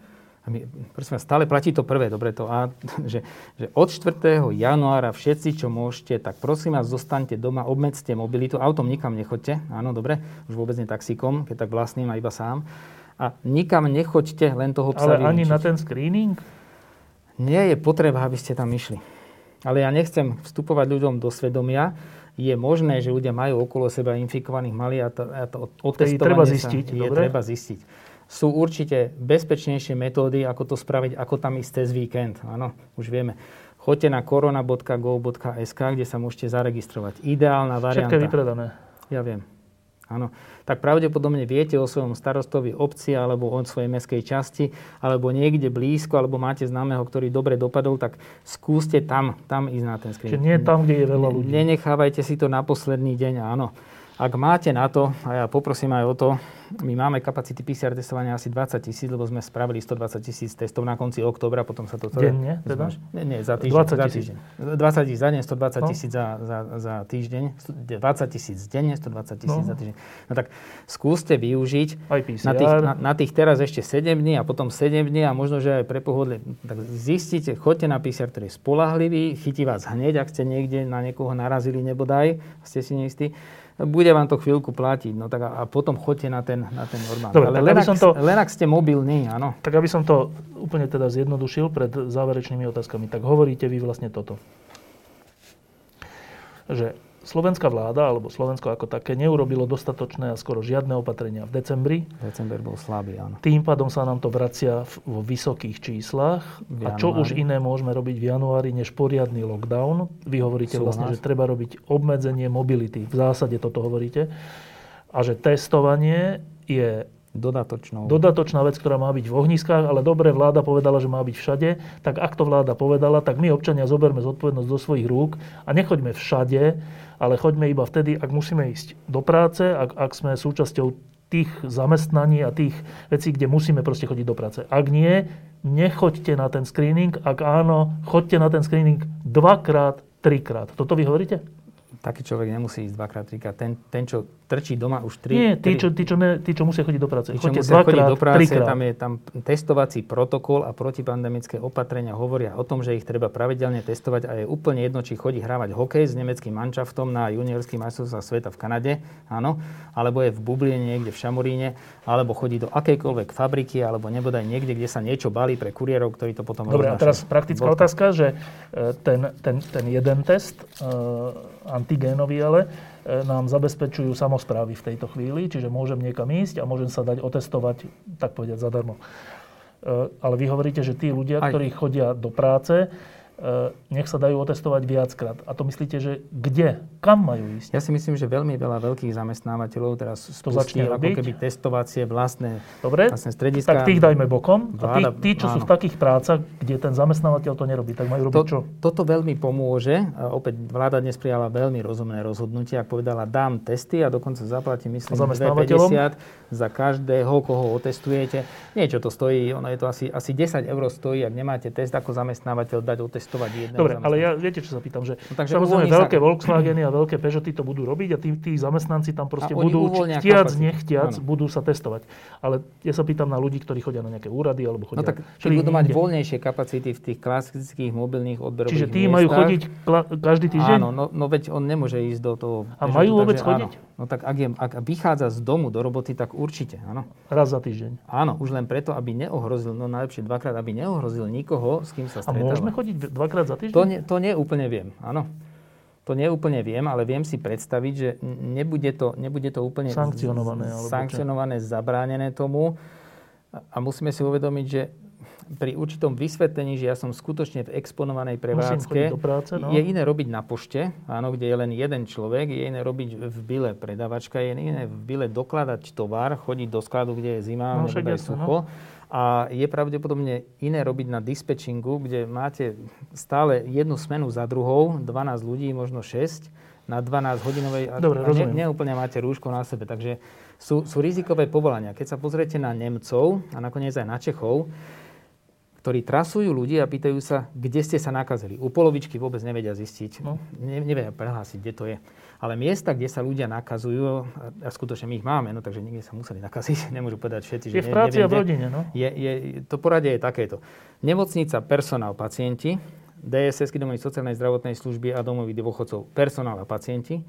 A my, prosím vás, stále platí to prvé, dobre to a, že, že od 4. januára všetci, čo môžete, tak prosím vás, zostaňte doma, obmedzte mobilitu, autom nikam nechoďte, áno, dobre, už vôbec nie taxíkom, keď tak vlastným a iba sám. A nikam nechoďte, len toho psa Ale ani na ten screening? Nie je potreba, aby ste tam išli. Ale ja nechcem vstupovať ľuďom do svedomia, je možné, že ľudia majú okolo seba infikovaných malí a to, a to otestovanie treba zistiť, sa je dobre? treba zistiť sú určite bezpečnejšie metódy, ako to spraviť, ako tam ísť cez víkend. Áno, už vieme. Choďte na korona.go.sk, kde sa môžete zaregistrovať. Ideálna varianta. Všetko je vypredané. Ja viem. Áno. Tak pravdepodobne viete o svojom starostovi obci alebo o svojej meskej časti, alebo niekde blízko, alebo máte známeho, ktorý dobre dopadol, tak skúste tam, tam ísť na ten screen. Čiže nie tam, kde je veľa ľudí. Nenechávajte si to na posledný deň, áno. Ak máte na to, a ja poprosím aj o to, my máme kapacity PCR testovania asi 20 tisíc, lebo sme spravili 120 tisíc testov na konci októbra, potom sa to... Denne teda? Nie, nie, za týždeň. 20 tisíc. 20 tisíc za deň, 120 tisíc no. za, za, za týždeň. 20 tisíc denne, 120 tisíc no. za týždeň. No tak skúste využiť na tých, na, na tých teraz ešte 7 dní a potom 7 dní a možno, že aj pre pohodlie. Tak zistite, choďte na PCR, ktorý je spolahlivý, chytí vás hneď, ak ste niekde na niekoho narazili nebodaj, ste si neistí bude vám to chvíľku platiť, no tak a, a potom choďte na ten, na ten normálny. Dobre, Ale len, ak, to, len ak ste mobilní, áno. Tak aby som to úplne teda zjednodušil pred záverečnými otázkami, tak hovoríte vy vlastne toto. Že slovenská vláda, alebo Slovensko ako také, neurobilo dostatočné a skoro žiadne opatrenia v decembri. December bol slabý, áno. Tým pádom sa nám to vracia vo vysokých číslach. A čo už iné môžeme robiť v januári, než poriadny lockdown? Vy hovoríte Súhlas. vlastne, že treba robiť obmedzenie mobility. V zásade toto hovoríte. A že testovanie je dodatočnou. Dodatočná vec, ktorá má byť v ohniskách, ale dobre, vláda povedala, že má byť všade, tak ak to vláda povedala, tak my občania zoberme zodpovednosť do svojich rúk a nechoďme všade, ale choďme iba vtedy, ak musíme ísť do práce, ak, ak sme súčasťou tých zamestnaní a tých vecí, kde musíme proste chodiť do práce. Ak nie, nechoďte na ten screening. Ak áno, choďte na ten screening dvakrát, trikrát. Toto vy hovoríte? Taký človek nemusí ísť dvakrát, trikrát. Ten, ten čo trčí doma už tri... Nie, tí, čo, tí, čo, ne, tí, čo musia chodiť do práce. Tí, čo musia dvakrát, do práce, trikrát. tam je tam testovací protokol a protipandemické opatrenia hovoria o tom, že ich treba pravidelne testovať a je úplne jedno, či chodí hrávať hokej s nemeckým manšaftom na juniorský majstrovstvá sveta v Kanade, áno, alebo je v Bubline niekde v Šamoríne, alebo chodí do akejkoľvek fabriky, alebo nebodaj niekde, kde sa niečo balí pre kuriérov, ktorí to potom Dobre, a teraz praktická Bodka. otázka, že e, ten, ten, ten jeden test, uh, antigénový ale, nám zabezpečujú samozprávy v tejto chvíli, čiže môžem niekam ísť a môžem sa dať otestovať, tak povedať, zadarmo. E, ale vy hovoríte, že tí ľudia, Aj. ktorí chodia do práce, nech sa dajú otestovať viackrát. A to myslíte, že kde? Kam majú ísť? Ja si myslím, že veľmi veľa veľkých zamestnávateľov teraz to začne ako robiť. keby testovacie vlastné, Dobre, vlastné strediska. Tak tých dajme bokom. Vláda, a tí, tí, čo áno. sú v takých prácach, kde ten zamestnávateľ to nerobí, tak majú robiť to, čo? Toto veľmi pomôže. A opäť vláda dnes prijala veľmi rozumné rozhodnutie, ak povedala, dám testy a dokonca zaplatím, myslím, 250 za každého, koho otestujete. Niečo to stojí, ono je to asi, asi 10 eur stojí, ak nemáte test ako zamestnávateľ dať otestovať testovať jedného Dobre, ale ja viete, čo sa pýtam, že no, takže samozrejme veľké sa... Volkswageny a veľké Peugeoty to budú robiť a tí, tí zamestnanci tam proste budú chtiac, nechtiac, ano. budú sa testovať. Ale ja sa pýtam na ľudí, ktorí chodia na nejaké úrady alebo chodia... No tak tí budú mať voľnejšie kapacity v tých klasických mobilných odberových Čiže tí miestach. majú chodiť kla- každý týždeň? Áno, no, no veď on nemôže ísť do toho... A Peugeotu, majú vôbec chodiť? Áno. No tak ak, je, ak vychádza z domu do roboty, tak určite, áno. Raz za týždeň. Áno, už len preto, aby neohrozil, no najlepšie dvakrát, aby neohrozil nikoho, s kým sa stretáva. A môžeme chodiť dvakrát za týždeň? To, ne, to neúplne viem, áno. To neúplne viem, ale viem si predstaviť, že nebude to, nebude to úplne sankcionované, alebo sankcionované, zabránené tomu. A musíme si uvedomiť, že pri určitom vysvetlení, že ja som skutočne v exponovanej prevádzke, práce, no. je iné robiť na pošte, áno, kde je len jeden človek, je iné robiť v byle predavačka, je iné v byle dokladať tovar, chodiť do skladu, kde je zima, no, nebo je sucho. No. A je pravdepodobne iné robiť na dispečingu, kde máte stále jednu smenu za druhou, 12 ľudí, možno 6, na 12 hodinovej Dobre, a ne, neúplne máte rúško na sebe. Takže sú, sú rizikové povolania. Keď sa pozriete na Nemcov a nakoniec aj na Čechov, ktorí trasujú ľudí a pýtajú sa, kde ste sa nakazili. U polovičky vôbec nevedia zistiť, no. ne, nevedia prehlásiť, kde to je. Ale miesta, kde sa ľudia nakazujú, a skutočne my ich máme, no takže niekde sa museli nakaziť, nemôžu povedať všetci, že je v práci neviem, a v rodine, no? Je, je, to poradie je takéto. Nemocnica, personál, pacienti, DSS, domovy sociálnej zdravotnej služby a domovy dôchodcov, personál a pacienti. E,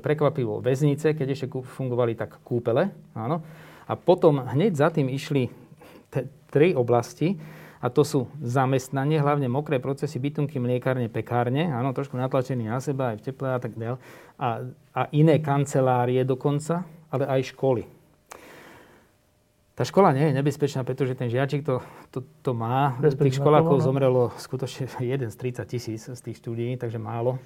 prekvapivo väznice, keď ešte fungovali tak kúpele, áno. A potom hneď za tým išli t- tri oblasti, a to sú zamestnanie, hlavne mokré procesy, bytunky, mliekárne, pekárne, áno, trošku natlačený na seba, aj v teple a tak ďalej, a, a iné kancelárie dokonca, ale aj školy. Tá škola nie je nebezpečná, pretože ten žiačik to, to, to má. Tých školákov zomrelo skutočne jeden z 30 tisíc z tých štúdií, takže málo.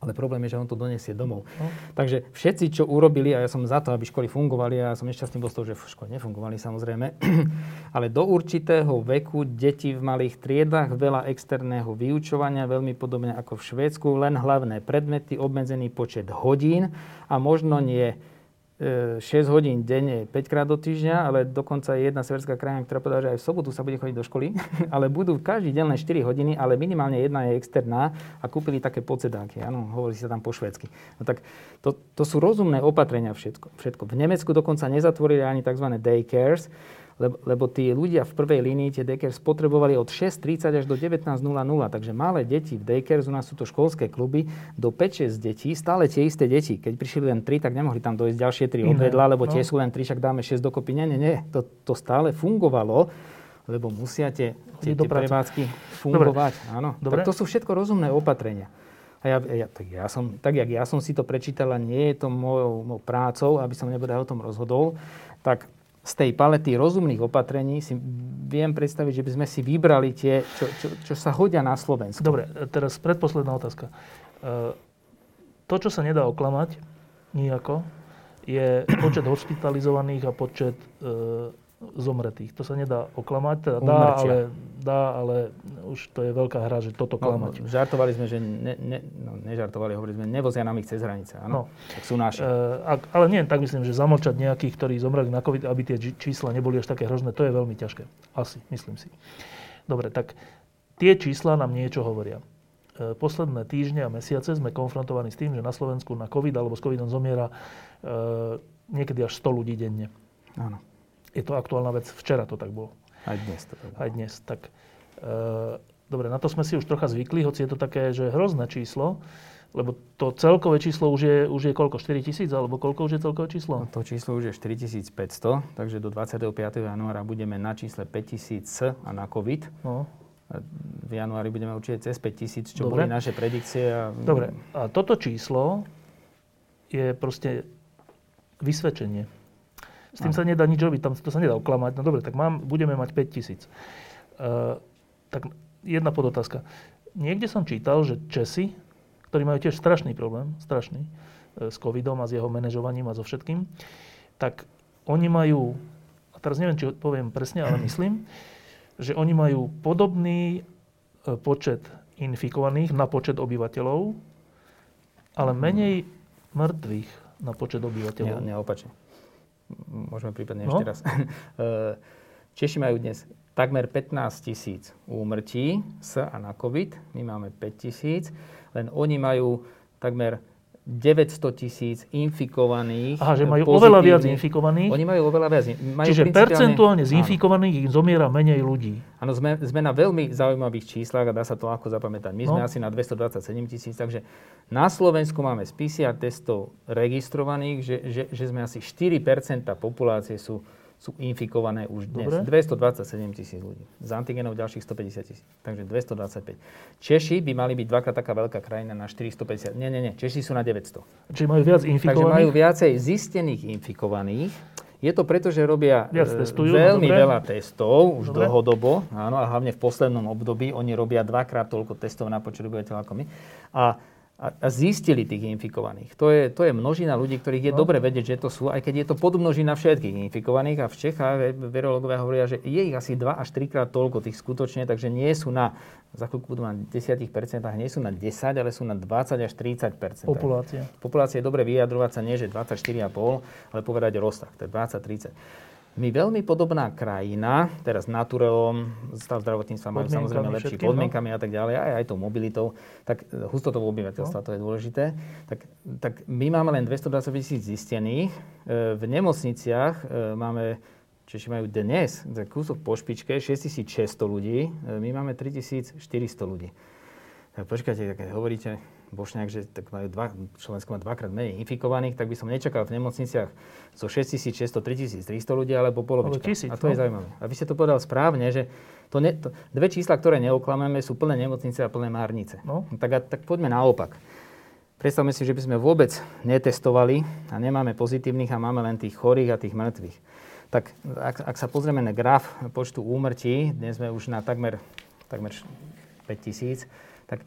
Ale problém je, že on to donesie domov. No. Takže všetci, čo urobili, a ja som za to, aby školy fungovali, a ja som nešťastný bol z toho, že v škole nefungovali samozrejme, ale do určitého veku deti v malých triedách, veľa externého vyučovania, veľmi podobne ako v Švédsku, len hlavné predmety, obmedzený počet hodín a možno nie 6 hodín denne 5 krát do týždňa, ale dokonca je jedna severská krajina, ktorá povedala, že aj v sobotu sa bude chodiť do školy, ale budú každý deň len 4 hodiny, ale minimálne jedna je externá a kúpili také podsedáky. Áno, hovorí sa tam po švedsky. No tak to, to sú rozumné opatrenia všetko, všetko. V Nemecku dokonca nezatvorili ani tzv. daycares, lebo, lebo tí ľudia v prvej línii tie daycares potrebovali od 6.30 až do 19.00, takže malé deti v daycares, u nás sú to školské kluby, do 5-6 detí, stále tie isté deti. Keď prišli len 3, tak nemohli tam dojsť ďalšie 3 odvedla, lebo no. tie sú len 3, však dáme 6 dokopy. Nie, nie, nie, to, to stále fungovalo, lebo musia tie, tie, tie prevádzky fungovať. Dobre. Áno. Dobre. Tak to sú všetko rozumné opatrenia. A ja, ja, tak, ja som, tak jak ja som si to prečítal a nie je to mojou, mojou prácou, aby som nebodaj o tom rozhodol, tak z tej palety rozumných opatrení si viem predstaviť, že by sme si vybrali tie, čo, čo, čo sa hodia na Slovensku. Dobre, teraz predposledná otázka. E, to, čo sa nedá oklamať, nijako, je počet hospitalizovaných a počet e, zomretých. To sa nedá oklamať, teda dá ale, dá, ale už to je veľká hra, že toto no, klamať. No, žartovali sme, že ne, ne, no, nežartovali, hovorili sme, nevozia nám ich cez hranice, áno? No. Tak sú naši. E, ale nie, tak myslím, že zamlčať nejakých, ktorí zomreli na COVID, aby tie čísla neboli až také hrozné, to je veľmi ťažké. Asi, myslím si. Dobre, tak tie čísla nám niečo hovoria. E, posledné týždne a mesiace sme konfrontovaní s tým, že na Slovensku na COVID alebo s COVIDom zomiera e, niekedy až 100 ľudí denne. Áno je to aktuálna vec. Včera to tak bolo. Aj dnes to tak bolo. Aj dnes. Tak, e, dobre, na to sme si už trocha zvykli, hoci je to také, že hrozné číslo, lebo to celkové číslo už je, už je koľko? 4 tisíc? Alebo koľko už je celkové číslo? No, to číslo už je 4500, takže do 25. januára budeme na čísle 5000 a na COVID. No. V januári budeme určite cez 5000, čo Dobre. boli naše predikcie. A... Dobre, a toto číslo je proste vysvedčenie s tým sa nedá nič robiť, tam to sa nedá oklamať. No dobre, tak mám, budeme mať 5 tisíc. Uh, tak jedna podotázka. Niekde som čítal, že Česi, ktorí majú tiež strašný problém, strašný, e, s covidom a s jeho manažovaním a so všetkým, tak oni majú, a teraz neviem, či poviem presne, ale myslím, že oni majú podobný e, počet infikovaných na počet obyvateľov, ale menej mŕtvych na počet obyvateľov. Nie, nie opačne môžeme prípadne no. ešte raz. E, Češi majú dnes takmer 15 tisíc úmrtí s a na COVID. My máme 5 tisíc. Len oni majú takmer 900 tisíc infikovaných. Aha, že majú oveľa viac infikovaných. Oni majú oveľa viac. Majú Čiže percentuálne z infikovaných ich zomiera menej ľudí. Áno, sme, sme na veľmi zaujímavých číslach a dá sa to ľahko zapamätať. My no. sme asi na 227 tisíc, takže na Slovensku máme z PCR testov registrovaných, že, že, že sme asi 4% populácie sú sú infikované už dnes. Dobre. 227 tisíc ľudí. Z antigenov ďalších 150 tisíc. Takže 225. Češi by mali byť dvakrát taká veľká krajina na 450. Nie, nie, nie. Češi sú na 900. Čiže majú viac infikovaných? Takže majú viacej zistených infikovaných. Je to preto, že robia Viac e, testujú, veľmi dobre. veľa testov už dobre. dlhodobo, áno, a hlavne v poslednom období oni robia dvakrát toľko testov na počet obyvateľov ako my. A a, a zistili tých infikovaných. To je, to je množina ľudí, ktorých je no. dobre vedieť, že to sú, aj keď je to podmnožina všetkých infikovaných. A v Čechách virológovia hovoria, že je ich asi 2 až 3 krát toľko tých skutočne, takže nie sú na, za chvíľku budú na 10%, nie sú na 10, ale sú na 20 až 30%. Populácia. Populácia je dobre vyjadrovať sa nie, že 24,5, ale povedať rozsah, to je 20-30. My veľmi podobná krajina, teraz naturelom, stav zdravotníctva majú samozrejme lepší no. podmienkami no? a tak ďalej, aj, aj tou mobilitou, tak e, hustotou obyvateľstva, no. to je dôležité. Tak, tak my máme len 220 tisíc zistených. E, v nemocniciach e, máme, Češi majú dnes, za kúsok po špičke, 6600 ľudí, my máme 3400 ľudí. Tak počkajte, keď hovoríte, Bošňák, že tak majú dva, Slovensko má dvakrát menej infikovaných, tak by som nečakal v nemocniciach zo 6600, 3300 ľudí, alebo polovička. Tisíc, a to no? je zaujímavé. A vy ste to povedal správne, že to ne, to, dve čísla, ktoré neoklameme, sú plné nemocnice a plné márnice. No? Tak, a, tak poďme naopak. Predstavme si, že by sme vôbec netestovali a nemáme pozitívnych a máme len tých chorých a tých mŕtvych. Tak ak, ak sa pozrieme na graf počtu úmrtí, dnes sme už na takmer, takmer 5000, tak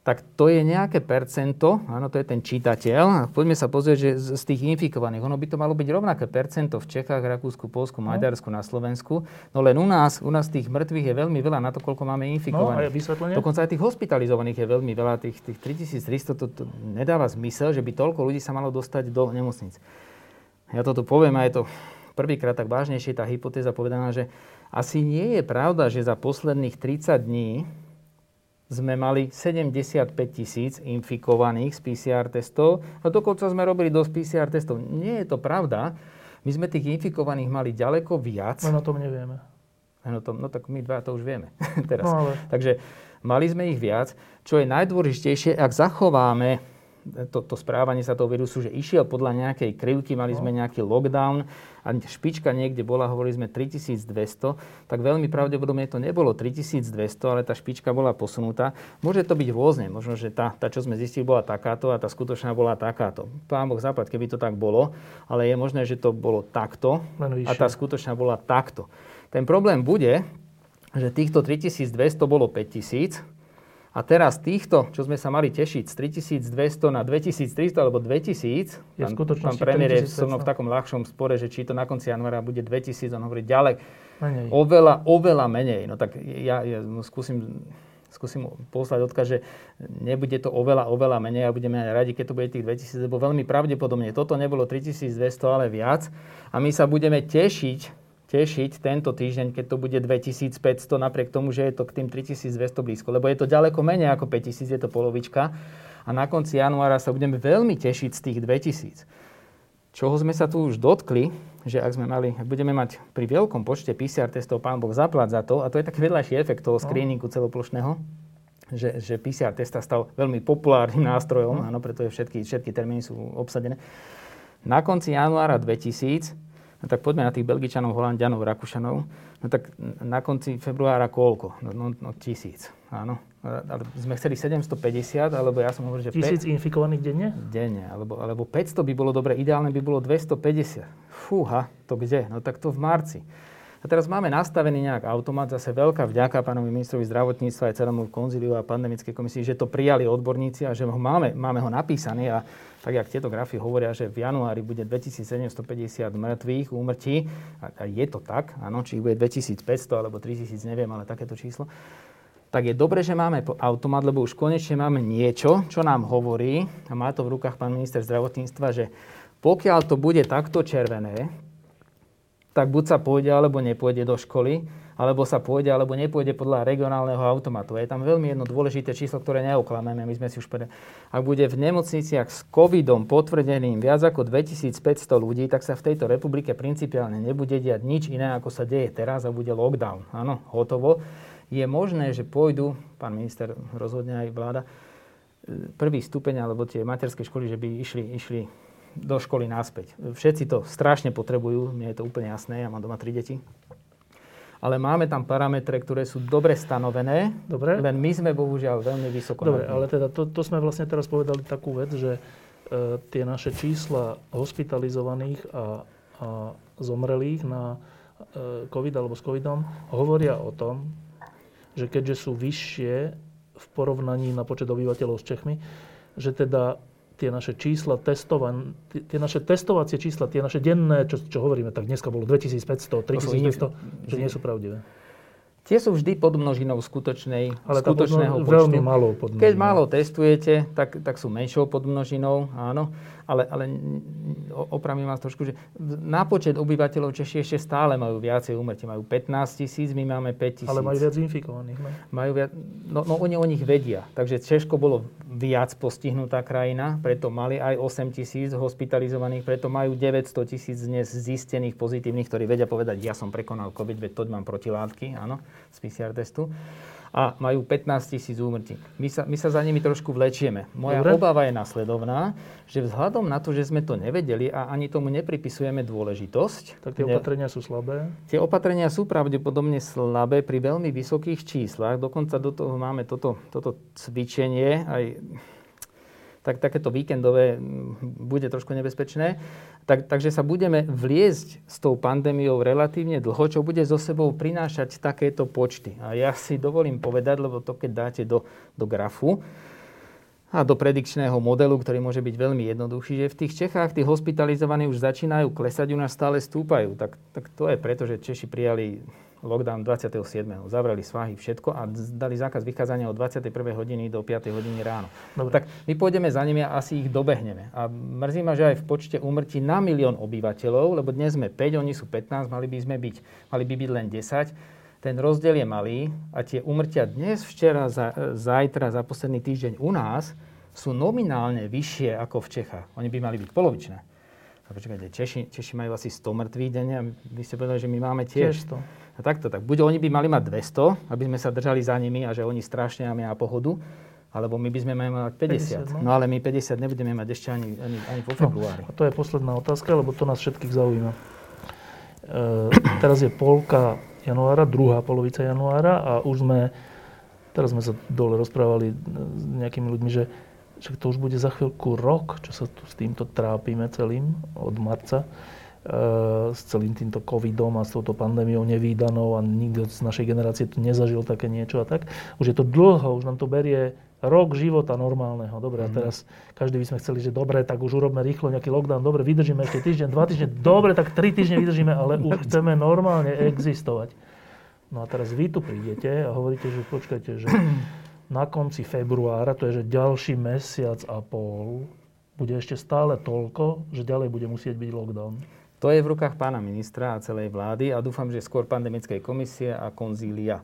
tak to je nejaké percento, áno, to je ten čitateľ. Poďme sa pozrieť, že z tých infikovaných, ono by to malo byť rovnaké percento v Čechách, Rakúsku, Polsku, no. Maďarsku, na Slovensku. No len u nás, u nás tých mŕtvych je veľmi veľa na to, koľko máme infikovaných. No, a vysvetlenie? Dokonca aj tých hospitalizovaných je veľmi veľa, tých, tých 3300, to, to nedáva zmysel, že by toľko ľudí sa malo dostať do nemocnic. Ja toto poviem a je to prvýkrát tak vážnejšie tá hypotéza povedaná, že asi nie je pravda, že za posledných 30 dní sme mali 75 tisíc infikovaných z PCR testov a dokonca sme robili dosť PCR testov. Nie je to pravda. My sme tých infikovaných mali ďaleko viac. No o tom nevieme. No, to, no tak my dva to už vieme teraz. No, ale... Takže mali sme ich viac. Čo je najdôležitejšie, ak zachováme to, to správanie sa toho vírusu, že išiel podľa nejakej krivky, mali sme no. nejaký lockdown a špička niekde bola, hovorili sme 3200, tak veľmi pravdepodobne to nebolo 3200, ale tá špička bola posunutá. Môže to byť rôzne, možno, že tá, tá čo sme zistili, bola takáto a tá skutočná bola takáto. Pán Boh západ, keby to tak bolo, ale je možné, že to bolo takto a tá skutočná bola takto. Ten problém bude, že týchto 3200 bolo 5000 A teraz týchto, čo sme sa mali tešiť z 3200 na 2300 alebo 2000, je pán, pán premiér je so v takom ľahšom spore, že či to na konci januára bude 2000, on hovorí ďalej. Menej. Oveľa, oveľa menej. No tak ja, ja skúsim skúsim poslať odkaz, že nebude to oveľa, oveľa menej a budeme aj radi, keď to bude tých 2000, lebo veľmi pravdepodobne toto nebolo 3200, ale viac. A my sa budeme tešiť, tešiť tento týždeň, keď to bude 2500, napriek tomu, že je to k tým 3200 blízko, lebo je to ďaleko menej ako 5000, je to polovička. A na konci januára sa budeme veľmi tešiť z tých 2000. Čoho sme sa tu už dotkli, že ak sme mali, ak budeme mať pri veľkom počte PCR testov, pán Boh zaplať za to, a to je taký vedľajší efekt toho no. screeningu celoplošného, že, že PCR testa stal veľmi populárnym nástrojom, no. áno, preto je všetky, všetky termíny sú obsadené. Na konci januára 2000 No tak poďme na tých Belgičanov, Holandianov, Rakúšanov. No tak na konci februára koľko? No, no, no tisíc, áno. Ale sme chceli 750, alebo ja som hovoril, že... Tisíc 5... infikovaných denne? Denne, alebo, alebo 500 by bolo dobre, ideálne by bolo 250. Fúha, to kde? No tak to v marci. A teraz máme nastavený nejak automat, zase veľká vďaka pánovi ministrovi zdravotníctva aj celému konzíliu a pandemickej komisii, že to prijali odborníci a že ho máme, máme ho napísaný. A tak jak tieto grafy hovoria, že v januári bude 2750 mŕtvych úmrtí, a, a je to tak, áno, či bude 2500 alebo 3000, neviem, ale takéto číslo, tak je dobre, že máme automat, lebo už konečne máme niečo, čo nám hovorí, a má to v rukách pán minister zdravotníctva, že pokiaľ to bude takto červené, tak buď sa pôjde alebo nepôjde do školy, alebo sa pôjde alebo nepôjde podľa regionálneho automatu. Je tam veľmi jedno dôležité číslo, ktoré neoklameme. My sme si už povedali, ak bude v nemocniciach s covidom potvrdeným viac ako 2500 ľudí, tak sa v tejto republike principiálne nebude diať nič iné, ako sa deje teraz a bude lockdown. Áno, hotovo. Je možné, že pôjdu, pán minister rozhodne aj vláda, prvý stupeň alebo tie materské školy, že by išli, išli do školy náspäť. Všetci to strašne potrebujú, mne je to úplne jasné, ja mám doma tri deti. Ale máme tam parametre, ktoré sú dobre stanovené, dobre. len my sme bohužiaľ veľmi vysoko. Dobre, ale teda to, to sme vlastne teraz povedali takú vec, že e, tie naše čísla hospitalizovaných a, a zomrelých na e, COVID alebo s COVIDom hovoria o tom, že keďže sú vyššie v porovnaní na počet obyvateľov s Čechmi, že teda tie naše čísla testovan, tie naše testovacie čísla, tie naše denné, čo, čo hovoríme, tak dneska bolo 2500, 3500, že nie sú pravdivé. Tie sú vždy podmnožinou skutočnej, Ale skutočného počtu. Veľmi malou podmnožinou. Keď málo testujete, tak, tak sú menšou podmnožinou, áno ale, ale opravím vás trošku, že na počet obyvateľov Češi ešte stále majú viacej úmrtí. Majú 15 tisíc, my máme 5 tisíc. Ale majú viac infikovaných, ne? Majú viac, no, no oni o nich vedia. Takže Češko bolo viac postihnutá krajina, preto mali aj 8 tisíc hospitalizovaných, preto majú 900 tisíc dnes zistených pozitívnych, ktorí vedia povedať, ja som prekonal COVID, veď toď mám protilátky, áno, z PCR testu a majú 15 tisíc úmrtí. My sa, my sa za nimi trošku vlečieme. Moja Dobre. obava je nasledovná, že vzhľadom na to, že sme to nevedeli a ani tomu nepripisujeme dôležitosť. Tak tie opatrenia sú slabé? Tie opatrenia sú pravdepodobne slabé pri veľmi vysokých číslach. Dokonca do toho máme toto, toto cvičenie, aj tak takéto víkendové bude trošku nebezpečné. Tak, takže sa budeme vliezť s tou pandémiou relatívne dlho, čo bude so sebou prinášať takéto počty. A ja si dovolím povedať, lebo to keď dáte do, do grafu, a do predikčného modelu, ktorý môže byť veľmi jednoduchý, že v tých Čechách tí hospitalizovaní už začínajú klesať, u nás stále stúpajú. Tak, tak to je preto, že Češi prijali lockdown 27. Zavreli svahy, všetko a dali zákaz vychádzania od 21. hodiny do 5. hodiny ráno. Dobre. Tak my pôjdeme za nimi a asi ich dobehneme. A mrzí ma, že aj v počte úmrtí na milión obyvateľov, lebo dnes sme 5, oni sú 15, mali by sme byť, mali by byť len 10. Ten rozdiel je malý a tie úmrtia dnes, včera, za, zajtra, za posledný týždeň u nás sú nominálne vyššie ako v Čechách. Oni by mali byť polovičné. A počkajte, Češi, Češi majú asi 100 mŕtvych denne a vy ste povedali, že my máme tiež. tiež 100. A takto, tak buď oni by mali mať 200, aby sme sa držali za nimi a že oni strašne máme na pohodu, alebo my by sme mali mať 50. 50 no. no ale my 50 nebudeme mať ešte ani, ani, ani po februári. No, a to je posledná otázka, lebo to nás všetkých zaujíma. E, teraz je polka januára, druhá polovica januára a už sme, teraz sme sa dole rozprávali s nejakými ľuďmi, že však to už bude za chvíľku rok, čo sa tu s týmto trápime celým od marca. S celým týmto covidom a s touto pandémiou nevýdanou a nikto z našej generácie tu nezažil také niečo a tak. Už je to dlho, už nám to berie rok života normálneho. Dobre, a mhm. teraz každý by sme chceli, že dobre, tak už urobme rýchlo nejaký lockdown, dobre, vydržíme ešte týždeň, dva týždne, dobre, tak tri týždne vydržíme, ale už chceme normálne existovať. No a teraz vy tu prídete a hovoríte, že počkajte, že na konci februára, to je že ďalší mesiac a pol, bude ešte stále toľko, že ďalej bude musieť byť lockdown. To je v rukách pána ministra a celej vlády a dúfam, že skôr pandemickej komisie a konzília.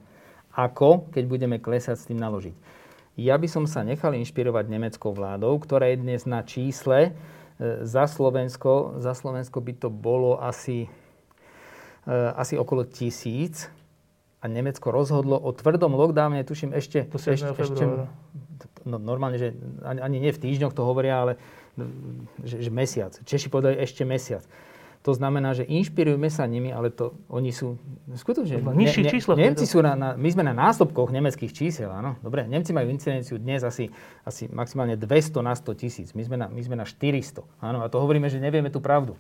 Ako, keď budeme klesať s tým naložiť. Ja by som sa nechal inšpirovať nemeckou vládou, ktorá je dnes na čísle e, za Slovensko. Za Slovensko by to bolo asi, e, asi okolo tisíc. A Nemecko rozhodlo o tvrdom lockdowne, tuším ešte... To ešte, ešte no, normálne, že ani, ani nie v týždňoch to hovoria, ale že, že mesiac. Češi povedali ešte mesiac. To znamená, že inšpirujeme sa nimi, ale to oni sú skutočne... Nižšie ne, číslo. Nemci sú na, na, my sme na násobkoch nemeckých čísel, áno. Dobre, Nemci majú incidenciu dnes asi, asi maximálne 200 na 100 tisíc. My sme na, my sme na 400. Áno, a to hovoríme, že nevieme tú pravdu.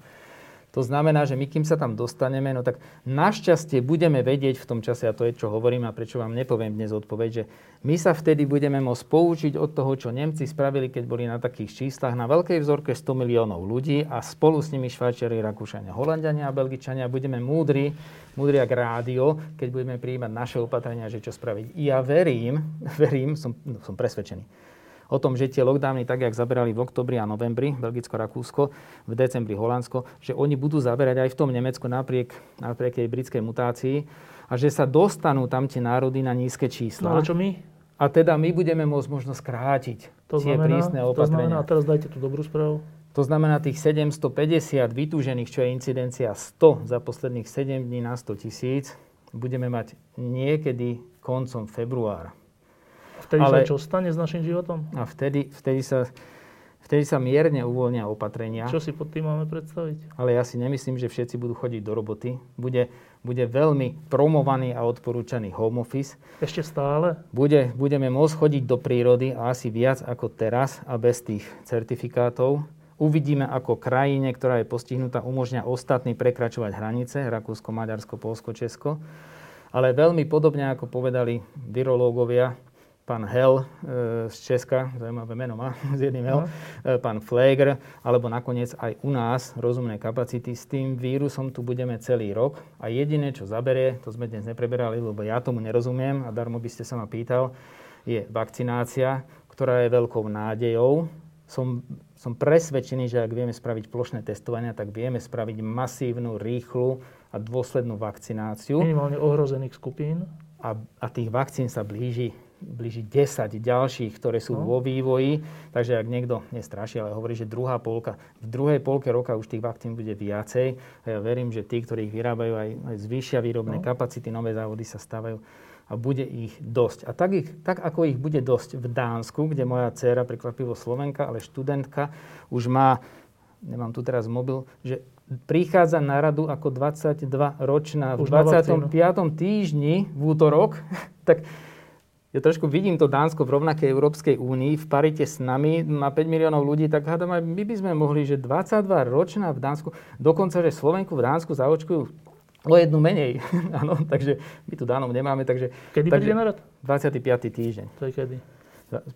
To znamená, že my kým sa tam dostaneme, no tak našťastie budeme vedieť v tom čase, a to je čo hovorím a prečo vám nepoviem dnes odpoveď, že my sa vtedy budeme môcť poučiť od toho, čo Nemci spravili, keď boli na takých číslach na veľkej vzorke 100 miliónov ľudí a spolu s nimi Švajčiari, Rakúšania, Holandiania a Belgičania budeme múdri, múdri ako rádio, keď budeme prijímať naše opatrenia, že čo spraviť. Ja verím, verím, som, no, som presvedčený, o tom, že tie lockdowny, tak jak zaberali v oktobri a novembri, Belgicko, Rakúsko, v decembri Holandsko, že oni budú zaberať aj v tom Nemecku napriek, napriek tej britskej mutácii a že sa dostanú tam tie národy na nízke čísla. No ale čo my? A teda my budeme môcť možno skrátiť to tie znamená, prísne opatrenia. To znamená, a teraz dajte tú dobrú správu. To znamená tých 750 vytúžených, čo je incidencia 100 za posledných 7 dní na 100 tisíc, budeme mať niekedy koncom februára. Vtedy ale, sa čo stane s našim životom? A vtedy, vtedy, sa, vtedy sa mierne uvoľnia opatrenia. Čo si pod tým máme predstaviť? Ale ja si nemyslím, že všetci budú chodiť do roboty. Bude, bude veľmi promovaný a odporúčaný home office. Ešte stále? Bude, budeme môcť chodiť do prírody a asi viac ako teraz a bez tých certifikátov. Uvidíme, ako krajine, ktorá je postihnutá, umožňa ostatní prekračovať hranice, Rakúsko, Maďarsko, Polsko, Česko. Ale veľmi podobne, ako povedali virológovia, pán Hel e, z Česka, zaujímavé meno má, s jedným Hel, e, pán Fleger, alebo nakoniec aj u nás rozumné kapacity. S tým vírusom tu budeme celý rok a jediné, čo zaberie, to sme dnes nepreberali, lebo ja tomu nerozumiem a darmo by ste sa ma pýtal, je vakcinácia, ktorá je veľkou nádejou. Som, som presvedčený, že ak vieme spraviť plošné testovania, tak vieme spraviť masívnu, rýchlu a dôslednú vakcináciu. Minimálne ohrozených skupín. A, a tých vakcín sa blíži blíži 10 ďalších, ktoré sú no. vo vývoji. Takže ak niekto nestraší, ale hovorí, že druhá polka, v druhej polke roka už tých vakcín bude viacej. A ja verím, že tí, ktorí ich vyrábajú, aj, aj zvýšia výrobné no. kapacity, nové závody sa stávajú a bude ich dosť. A tak, ich, tak ako ich bude dosť v Dánsku, kde moja dcéra, prekvapivo Slovenka, ale študentka, už má, nemám tu teraz mobil, že prichádza na radu ako 22-ročná v 25. týždni v útorok, tak ja trošku vidím to Dánsko v rovnakej Európskej únii, v parite s nami, má 5 miliónov ľudí, tak hádam aj my by sme mohli, že 22 ročná v Dánsku, dokonca, že Slovenku v Dánsku zaočkujú o jednu menej. Áno, takže my tu Dánom nemáme, takže... Kedy takže, na rad? 25. týždeň. To je kedy?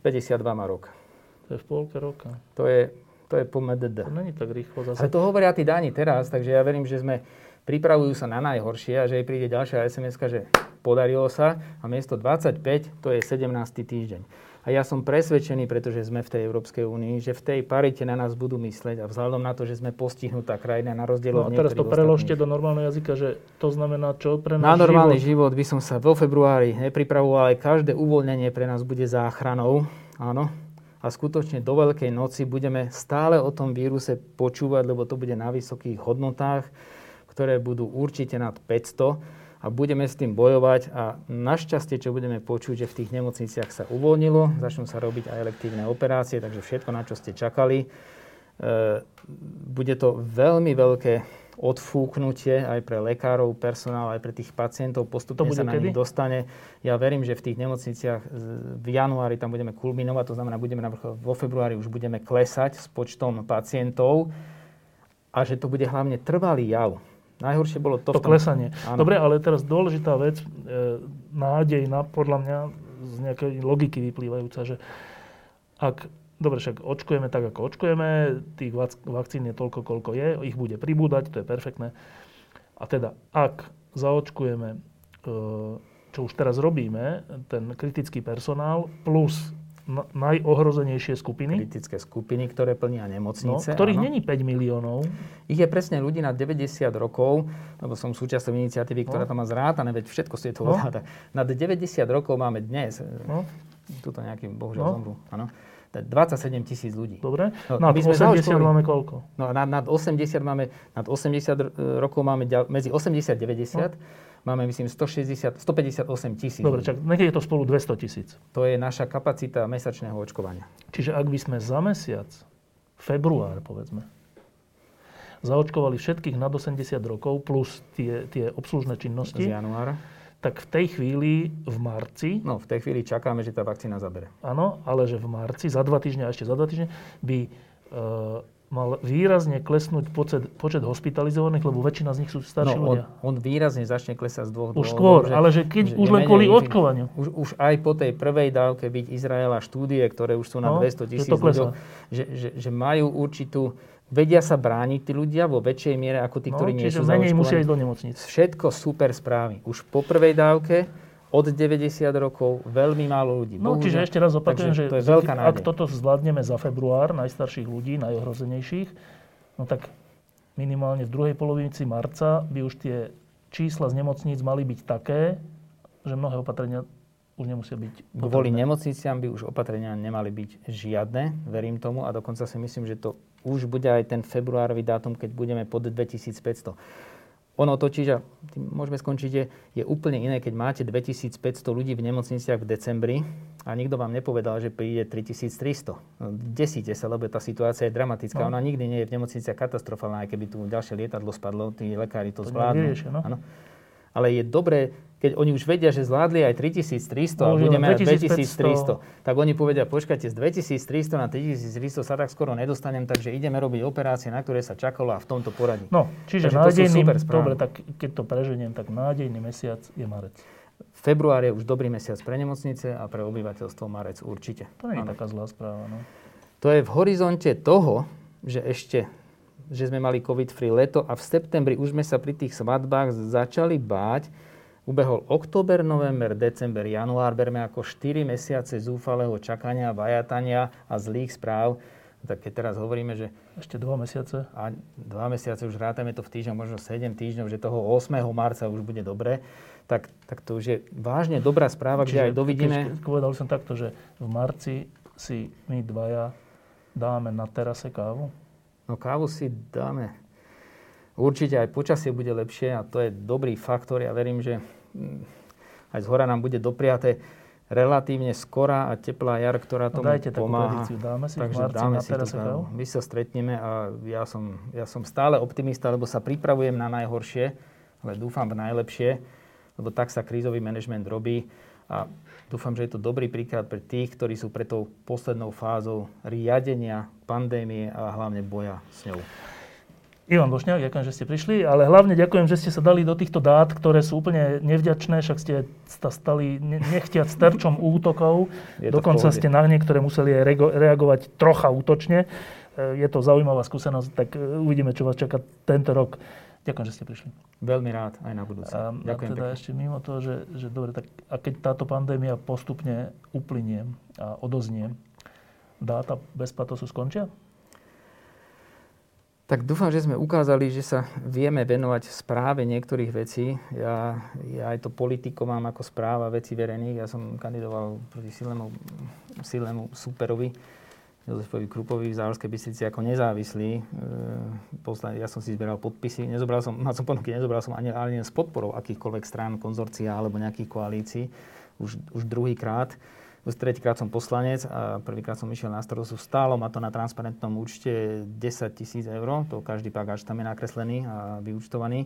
52 má rok. To je v polke roka. To je, to je po MDD. To není tak rýchlo zase. Ale to hovoria tí Dáni teraz, takže ja verím, že sme pripravujú sa na najhoršie a že jej príde ďalšia sms že podarilo sa a miesto 25 to je 17. týždeň. A ja som presvedčený, pretože sme v tej Európskej únii, že v tej parite na nás budú mysleť a vzhľadom na to, že sme postihnutá krajina na rozdiel no, od teraz to preložte do normálneho jazyka, že to znamená čo pre náš Na normálny život? život by som sa vo februári nepripravoval, ale každé uvoľnenie pre nás bude záchranou. Áno. A skutočne do Veľkej noci budeme stále o tom víruse počúvať, lebo to bude na vysokých hodnotách, ktoré budú určite nad 500 a budeme s tým bojovať a našťastie, čo budeme počuť, že v tých nemocniciach sa uvoľnilo, začnú sa robiť aj elektívne operácie, takže všetko, na čo ste čakali. E, bude to veľmi veľké odfúknutie aj pre lekárov, personál, aj pre tých pacientov. Postupne sa na kedy? nich dostane. Ja verím, že v tých nemocniciach v januári tam budeme kulminovať, to znamená, budeme vo februári už budeme klesať s počtom pacientov a že to bude hlavne trvalý jav. Najhoršie bolo to... To tom... klesanie. Áno. Dobre, ale teraz dôležitá vec, e, nádejná, podľa mňa z nejakej logiky vyplývajúca, že ak Dobre, však očkujeme tak, ako očkujeme, tých vakcín je toľko, koľko je, ich bude pribúdať, to je perfektné. A teda, ak zaočkujeme, e, čo už teraz robíme, ten kritický personál plus najohrozenejšie skupiny. Kritické skupiny, ktoré plnia nemocnice. No, ktorých áno. není 5 miliónov. Ich je presne ľudí na 90 rokov, lebo som súčasťou iniciatívy, ktorá no. to má zrátané, veď všetko si to no. Nad 90 rokov máme dnes. No. Tuto nejaký, bohužiaľ, no. zomru. Áno. 27 tisíc ľudí. Dobre. No, nad 80 máme koľko? No, nad, nad 80 máme, nad 80 rokov máme medzi 80 a 90 no. Máme, myslím, 160, 158 tisíc. Dobre, čak, nech je to spolu 200 tisíc. To je naša kapacita mesačného očkovania. Čiže ak by sme za mesiac, február povedzme, zaočkovali všetkých nad 80 rokov plus tie, tie obslužné činnosti. Z januára tak v tej chvíli v marci... No, v tej chvíli čakáme, že tá vakcína zabere. Áno, ale že v marci, za dva týždne a ešte za dva týždne, by e, mal výrazne klesnúť počet, počet hospitalizovaných, lebo väčšina z nich sú starší no, ľudia. On, on výrazne začne klesať z dvoch Už skôr, že, ale že keď že, už len kvôli očkovaniu. Už, už aj po tej prvej dávke byť Izraela štúdie, ktoré už sú na no, 200 tisíc ľudí, že, že, že majú určitú vedia sa brániť tí ľudia vo väčšej miere ako tí, no, ktorí nie sú menej musia ísť do nemocnic. Všetko super správy. Už po prvej dávke od 90 rokov veľmi málo ľudí. No, Bohužiaľ, čiže ešte raz opakujem, že to je veľká ak toto zvládneme za február, najstarších ľudí, najohrozenejších, no tak minimálne v druhej polovici marca by už tie čísla z nemocníc mali byť také, že mnohé opatrenia už nemusia byť potrebné. Kvôli nemocniciam by už opatrenia nemali byť žiadne, verím tomu, a dokonca si myslím, že to už bude aj ten februárový dátum, keď budeme pod 2500. Ono totiž, a môžeme skončiť, je, je úplne iné, keď máte 2500 ľudí v nemocniciach v decembri a nikto vám nepovedal, že príde 3300. No, desíte sa, lebo tá situácia je dramatická. No. Ona nikdy nie je v nemocniciach katastrofálna, aj keby tu ďalšie lietadlo spadlo, tí lekári to, to zvládnu. no? Ale je dobré keď oni už vedia, že zvládli aj 3300 a budeme aj 2300, tak oni povedia, počkajte, z 2300 na 3300 sa tak skoro nedostanem, takže ideme robiť operácie, na ktoré sa čakalo a v tomto poradí. No, čiže nádejný, dobre, tak keď to preženiem, tak nádejný mesiac je marec. Február je už dobrý mesiac pre nemocnice a pre obyvateľstvo marec určite. To nie je taká zlá správa, no. To je v horizonte toho, že ešte že sme mali COVID-free leto a v septembri už sme sa pri tých svadbách začali báť, Ubehol október, november, december, január. Berme ako 4 mesiace zúfalého čakania, vajatania a zlých správ. Tak keď teraz hovoríme, že... Ešte 2 mesiace. A 2 mesiace už rátame to v týždňoch, možno 7 týždňov, že toho 8. marca už bude dobre. Tak, tak to už je vážne dobrá správa, Čiže, kde aj dovidíme... Keď, povedal som takto, že v marci si my dvaja dáme na terase kávu? No kávu si dáme Určite aj počasie bude lepšie a to je dobrý faktor. Ja verím, že aj z hora nám bude dopriaté relatívne skorá a teplá jar, ktorá no tomu no dajte pomáha. Takú dáme si Takže v dáme na si to, My sa stretneme a ja som, ja som stále optimista, lebo sa pripravujem na najhoršie, ale dúfam v najlepšie, lebo tak sa krízový manažment robí a dúfam, že je to dobrý príklad pre tých, ktorí sú pre tou poslednou fázou riadenia pandémie a hlavne boja s ňou. Ivan Bošňák, ďakujem, že ste prišli, ale hlavne ďakujem, že ste sa dali do týchto dát, ktoré sú úplne nevďačné, však ste sa stali nechtiac terčom útokov. Dokonca ste na niektoré museli aj reagovať trocha útočne. E, je to zaujímavá skúsenosť, tak e, uvidíme, čo vás čaká tento rok. Ďakujem, že ste prišli. Veľmi rád, aj na budúce. A, Ďakujem a teda pekne. ešte mimo toho, že, že dobre, tak a keď táto pandémia postupne uplynie a odoznie, dáta bez patosu skončia? Tak dúfam, že sme ukázali, že sa vieme venovať správe niektorých vecí. Ja, ja aj to politiko mám ako správa veci verejných. Ja som kandidoval proti silnému, silnému superovi, Jozefovi Krupovi v Záhorskej Bystrici ako nezávislý. E, ja som si zbieral podpisy. Nezobral som, mal som ponuky, nezobral som ani, ani s podporou akýchkoľvek strán, konzorcia alebo nejakých koalícií. Už, už druhýkrát. krát už tretíkrát som poslanec a prvýkrát som išiel na starostu. Stálo ma to na transparentnom účte 10 tisíc eur. To každý pagáč tam je nakreslený a vyúčtovaný.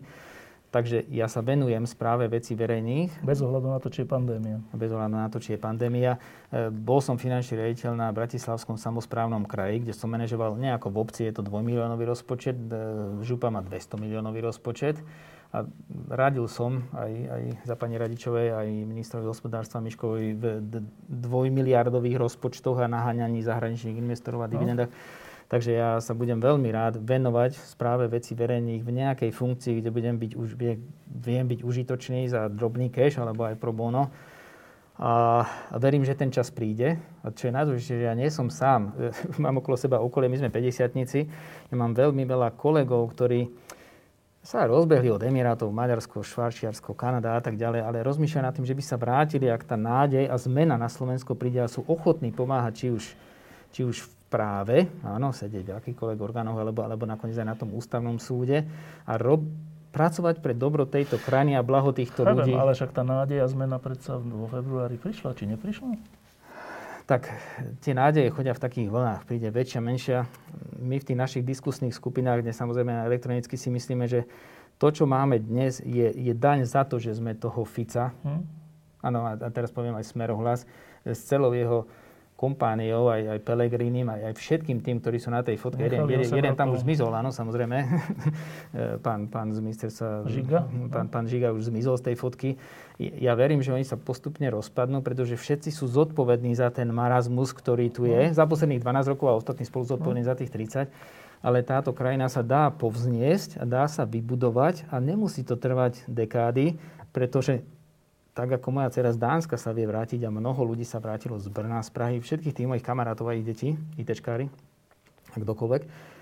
Takže ja sa venujem správe veci verejných. Bez ohľadu na to, či je pandémia. Bez ohľadu na to, či je pandémia. E, bol som finančný riaditeľ na Bratislavskom samozprávnom kraji, kde som manažoval nejako v obci, je to 2 miliónový rozpočet, e, Župa má 200 miliónový rozpočet. A radil som aj, aj za pani Radičovej, aj ministrovi hospodárstva Miškovi v dvojmiliardových rozpočtoch a naháňaní zahraničných investorov a no. dividendách. No Takže ja sa budem veľmi rád venovať správe veci verejných v nejakej funkcii, kde budem byť, už, viem byť užitočný za drobný cash alebo aj pro bono. A, a verím, že ten čas príde. A čo je najdôležitejšie, že ja nie som sám. mám okolo seba okolie, my sme 50 Ja mám veľmi veľa kolegov, ktorí sa rozbehli od Emirátov, Maďarsko, Švarčiarsko, Kanada a tak ďalej, ale rozmýšľajú nad tým, že by sa vrátili, ak tá nádej a zmena na Slovensko príde a sú ochotní pomáhať či už, či už v práve, áno, sedieť v akýchkoľvek orgánoch, alebo, alebo nakoniec aj na tom ústavnom súde a rob, pracovať pre dobro tejto krajiny a blaho týchto Chápem, ľudí. ale však tá nádej a zmena predsa vo februári prišla, či neprišla? Tak tie nádeje chodia v takých vlnách. Príde väčšia, menšia. My v tých našich diskusných skupinách, kde samozrejme elektronicky si myslíme, že to, čo máme dnes, je, je daň za to, že sme toho Fica. Hm? Áno, hm? a teraz poviem aj smerohlas. S celou jeho kompániou, aj, aj Pelegrinim, aj, aj všetkým tým, ktorí sú na tej fotke. Jeden, jeden, jeden tam už zmizol, áno, samozrejme. pán, pán z ministerstva... Žiga? Pán, pán Žiga už zmizol z tej fotky. Ja verím, že oni sa postupne rozpadnú, pretože všetci sú zodpovední za ten marazmus, ktorý tu je, no. za posledných 12 rokov a ostatní spolu zodpovední no. za tých 30. Ale táto krajina sa dá povzniesť a dá sa vybudovať a nemusí to trvať dekády, pretože tak ako moja dcera z Dánska sa vie vrátiť a mnoho ľudí sa vrátilo z Brna, z Prahy, všetkých tých mojich kamarátov a ich detí, ITčkári a kdokoľvek,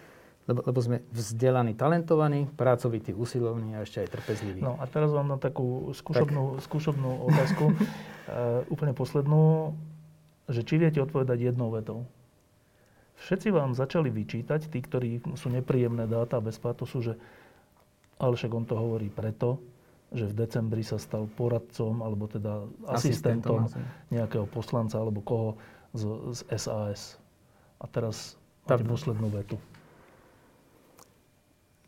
lebo, lebo sme vzdelaní, talentovaní, pracovití, usilovní a ešte aj trpezliví. No a teraz vám na takú skúšobnú, tak. skúšobnú otázku, uh, úplne poslednú, že či viete odpovedať jednou vetou. Všetci vám začali vyčítať, tí, ktorí sú nepríjemné dáta bez pátosu, že ale však on to hovorí preto, že v decembri sa stal poradcom alebo teda asistentom, asistentom nejakého poslanca alebo koho z, z SAS. A teraz máte poslednú vetu.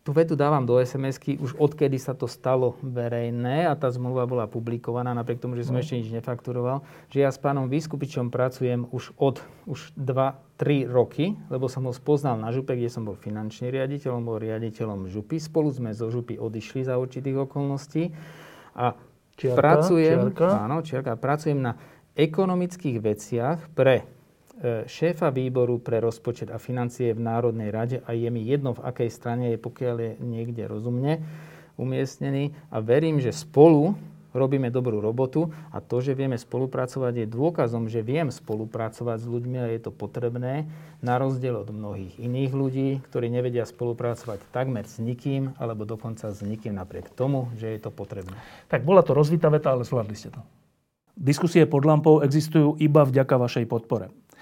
Tú vetu dávam do SMS-ky už odkedy sa to stalo verejné a tá zmluva bola publikovaná, napriek tomu, že som no. ešte nič nefakturoval, že ja s pánom Vyskupičom pracujem už od už 2-3 roky, lebo som ho spoznal na župe, kde som bol finančný riaditeľ, on bol riaditeľom župy. Spolu sme zo župy odišli za určitých okolností a čiarka, pracujem, čiarka. Áno, čiarka, pracujem na ekonomických veciach pre šéfa výboru pre rozpočet a financie v Národnej rade a je mi jedno, v akej strane je, pokiaľ je niekde rozumne umiestnený a verím, že spolu robíme dobrú robotu a to, že vieme spolupracovať, je dôkazom, že viem spolupracovať s ľuďmi a je to potrebné, na rozdiel od mnohých iných ľudí, ktorí nevedia spolupracovať takmer s nikým, alebo dokonca s nikým napriek tomu, že je to potrebné. Tak bola to rozvitá veta, ale zvládli ste to. Diskusie pod lampou existujú iba vďaka vašej podpore.